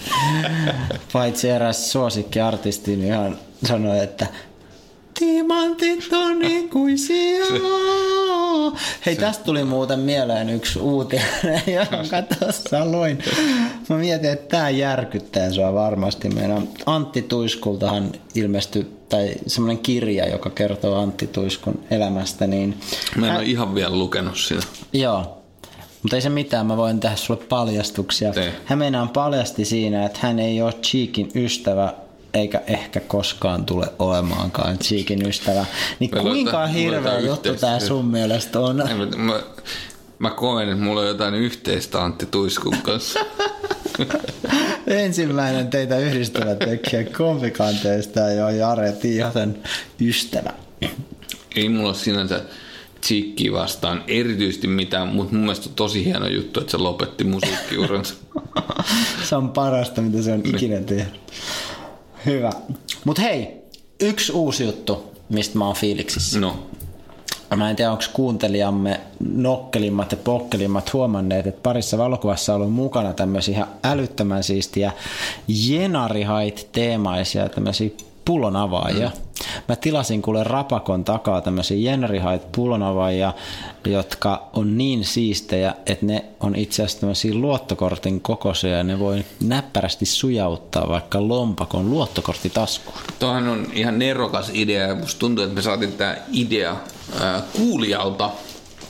[laughs] Paitsi eräs suosikkiartisti niin ihan sanoi, että Timantit on ikuisia. Hei, tästä tuli muuten mieleen yksi uutinen, [laughs] jonka tuossa luin. Mä mietin, että tämä järkyttää sua varmasti. Meidän Antti Tuiskultahan ilmestyi, tai semmoinen kirja, joka kertoo Antti Tuiskun elämästä. Niin Mä en hän... ole ihan vielä lukenut sitä. Joo, mutta ei se mitään, mä voin tehdä sulle paljastuksia. Tee. Hän meinaan paljasti siinä, että hän ei ole Cheekin ystävä, eikä ehkä koskaan tule olemaankaan Cheekin ystävä. Niin me kuinka hirveä juttu tämä sun mielestä on? Mä, mä, Mä koen, että mulla on jotain yhteistä Antti Tuiskun kanssa. [laughs] Ensimmäinen teitä yhdistävä tekijä kompikanteista jo Jare Tiihasen ystävä. Ei mulla ole sinänsä Tsikki vastaan erityisesti mitään, mutta mun mielestä on tosi hieno juttu, että se lopetti musiikkiuransa. [laughs] se on parasta, mitä se on ikinä tehnyt. Hyvä. Mutta hei, yksi uusi juttu, mistä mä oon fiiliksissä. No. Mä en tiedä, onko kuuntelijamme nokkelimmat ja pokkelimmat huomanneet, että parissa valokuvassa on ollut mukana tämmöisiä ihan älyttömän siistiä jenarihait-teemaisia tämmöisiä pullon avaajia. Mm. Mä tilasin kuule Rapakon takaa tämmöisiä jenarihait pullon avaajia, jotka on niin siistejä, että ne on itse asiassa tämmöisiä luottokortin kokoisia ja ne voi näppärästi sujauttaa vaikka lompakon luottokorttitaskuun. Tuohan on ihan nerokas idea ja musta tuntuu, että me saatiin tämä idea ää, kuulijalta.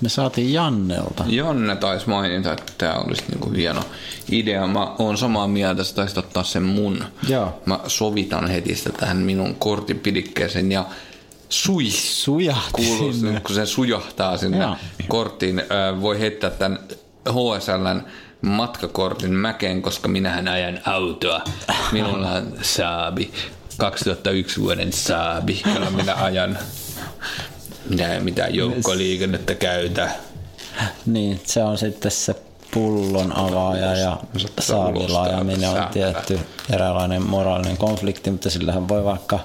Me saatiin Jannelta. Janne taisi mainita, että tämä olisi niinku hieno idea. Mä oon samaa mieltä, että taisit ottaa sen mun. Joo. Mä sovitan heti sitä tähän minun korttipidikkeeseen ja sui. Sujahti Kuuluu, sinne. kun se sujahtaa sinne Joo. korttiin. Voi heittää tämän HSLn matkakortin mäkeen, koska minähän ajan autoa. Minulla on Saabi. 2001 vuoden Saabi, jolla minä ajan. Minä ei mitään joukkoliikennettä käytä. Niin, se on sitten se pullon avaaja ja Saattaa saavilla ulostaa ajaminen on tietty eräänlainen moraalinen konflikti, mutta sillähän voi vaikka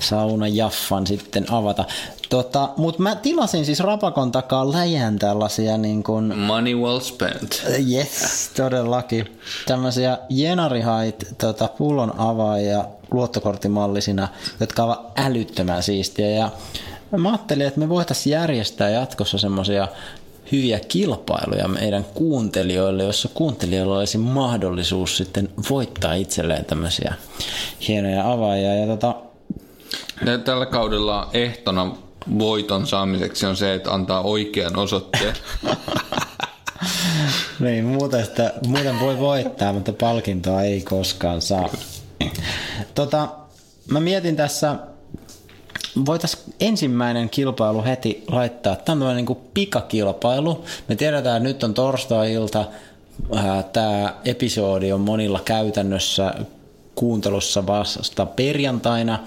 sauna jaffan sitten avata. Tota, mutta mä tilasin siis Rapakon takaa läjän tällaisia niin kuin Money well spent. Yes, todellakin. Tämmöisiä jenarihait tota, pullon avaajia luottokorttimallisina, jotka ovat älyttömän siistiä. Ja mä ajattelin, että me voitaisiin järjestää jatkossa semmoisia hyviä kilpailuja meidän kuuntelijoille, jossa kuuntelijoilla olisi mahdollisuus sitten voittaa itselleen tämmöisiä hienoja avaajia. Ja tota, Tällä kaudella ehtona voiton saamiseksi on se, että antaa oikean osoitteen. [laughs] Niin, muuten, sitä, muuten voi voittaa, mutta palkintoa ei koskaan saa. Tota, mä mietin tässä, voitaisiin ensimmäinen kilpailu heti laittaa. Tämä on tämmöinen niin pikakilpailu. Me tiedetään, että nyt on torstai-ilta. Tämä episodi on monilla käytännössä kuuntelussa vasta perjantaina.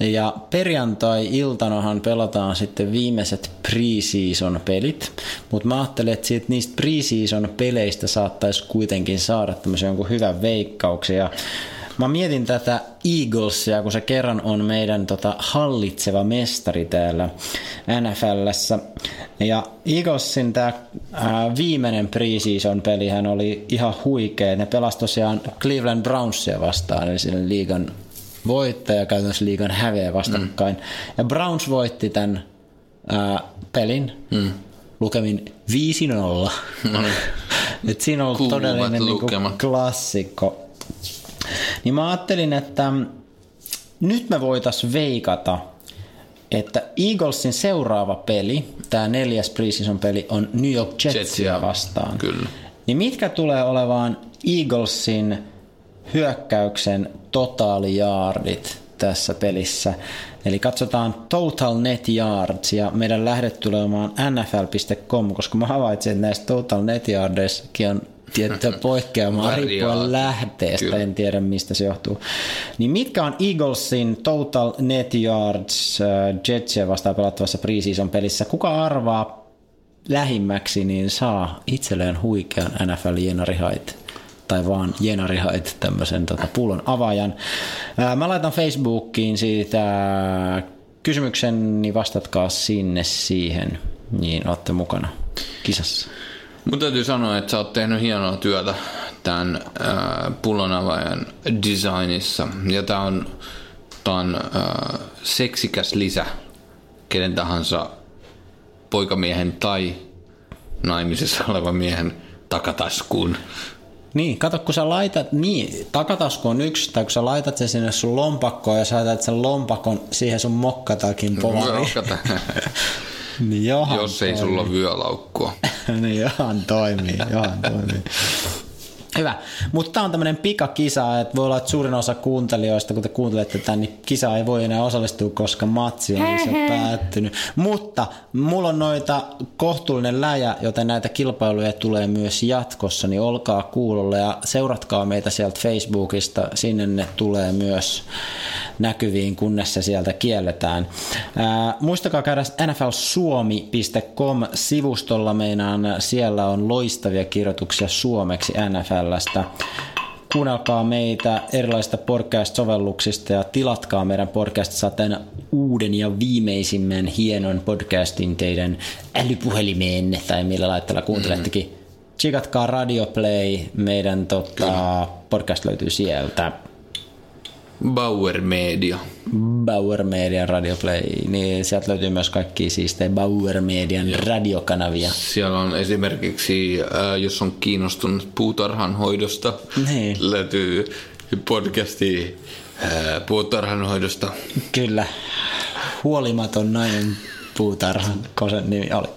Ja perjantai-iltanahan pelataan sitten viimeiset pre-season pelit. Mutta mä ajattelin, että siitä niistä pre-season peleistä saattaisi kuitenkin saada tämmöisen jonkun hyvän veikkauksen. Mä mietin tätä Eaglesia, kun se kerran on meidän tota, hallitseva mestari täällä NFLssä. Ja Eaglesin tämä viimeinen preseason pelihän oli ihan huikea. Ne pelasi tosiaan Cleveland Brownsia vastaan, eli sen liigan voittaja käytännössä liigan häveä vastakkain. Mm. Ja Browns voitti tämän ää, pelin mm. lukemin 5-0. No niin. [laughs] Et siinä on Kuuluvat todellinen niinku lukemat. klassikko. Niin mä ajattelin, että nyt me voitais veikata, että Eaglesin seuraava peli, tämä neljäs preseason peli, on New York Jetsia Jetsia, vastaan. kyllä. Niin mitkä tulee olevaan Eaglesin hyökkäyksen totaalijaardit tässä pelissä? Eli katsotaan total net yards ja meidän lähdet tulee olemaan nfl.com, koska mä havaitsin, että näistä total net yardeissakin on tiettyä [laughs] poikkeamaa riippuen lähteestä, Kyllä. en tiedä mistä se johtuu. Niin mitkä on Eaglesin total net yards äh, Jetsia vastaan pelattavassa preseason pelissä? Kuka arvaa lähimmäksi, niin saa itselleen huikean NFL jenarihait tai vaan jenarihait, tämmöisen tota, pullon avaajan. Ää, Mä laitan Facebookiin siitä kysymyksen, niin vastatkaa sinne siihen, niin olette mukana kisassa. Mun täytyy sanoa, että sä oot tehnyt hienoa työtä tämän äh, pullonavaajan designissa. Ja tää on, tää on äh, seksikäs lisä kenen tahansa poikamiehen tai naimisessa olevan miehen takataskuun. Niin, kato kun sä laitat, niin, takatasku on yksi, tai kun sä laitat sen sinne sun lompakkoon ja sä laitat sen lompakon siihen sun mokkatakin polariin. [laughs] [laughs] Niin johan jos ei sulla ole vyölaukkua. [laughs] niin johan toimii, johan toimii. Hyvä. Mutta tämä on tämmöinen pikakisa, että voi olla, että suurin osa kuuntelijoista, kun te kuuntelette tämän, niin kisa ei voi enää osallistua, koska matsi on se päättynyt. Mutta mulla on noita kohtuullinen läjä, joten näitä kilpailuja tulee myös jatkossa, niin olkaa kuulolla ja seuratkaa meitä sieltä Facebookista. Sinne ne tulee myös näkyviin, kunnes se sieltä kielletään. Ää, muistakaa käydä nflsuomi.com-sivustolla. Meinaan siellä on loistavia kirjoituksia suomeksi NFLstä. Kuunnelkaa meitä erilaisista podcast-sovelluksista ja tilatkaa meidän podcast saaten uuden ja viimeisimmän hienon podcastin teidän älypuhelimeen tai millä laitteella kuuntelettekin. Mm. Tsigatkaa Radio Play, meidän tota, podcast löytyy sieltä. Bauer Media. Bauer Median Radio Play, niin sieltä löytyy myös kaikki siistejä Bauer Median Joo. radiokanavia. Siellä on esimerkiksi, äh, jos on kiinnostunut puutarhan hoidosta, niin. löytyy podcasti äh, puutarhan hoidosta. Kyllä, huolimaton nainen puutarhan, kosen nimi oli.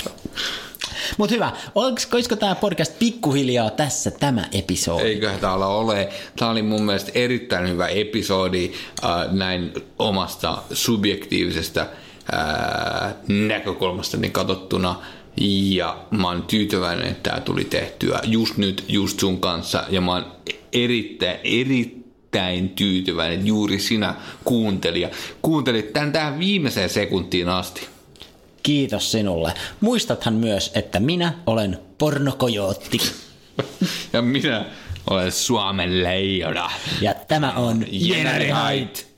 Mutta hyvä, olisiko, tämä podcast pikkuhiljaa tässä tämä episodi? Eiköhän täällä ole. Tämä oli mun mielestä erittäin hyvä episodi äh, näin omasta subjektiivisesta äh, näkökulmastani katsottuna. Ja mä oon tyytyväinen, että tämä tuli tehtyä just nyt, just sun kanssa. Ja mä oon erittäin, erittäin tyytyväinen, että juuri sinä kuuntelija kuuntelit tämän tähän viimeiseen sekuntiin asti. Kiitos sinulle. Muistathan myös, että minä olen pornokojootti. ja minä olen Suomen leijona. Ja tämä on Jeneri Hait.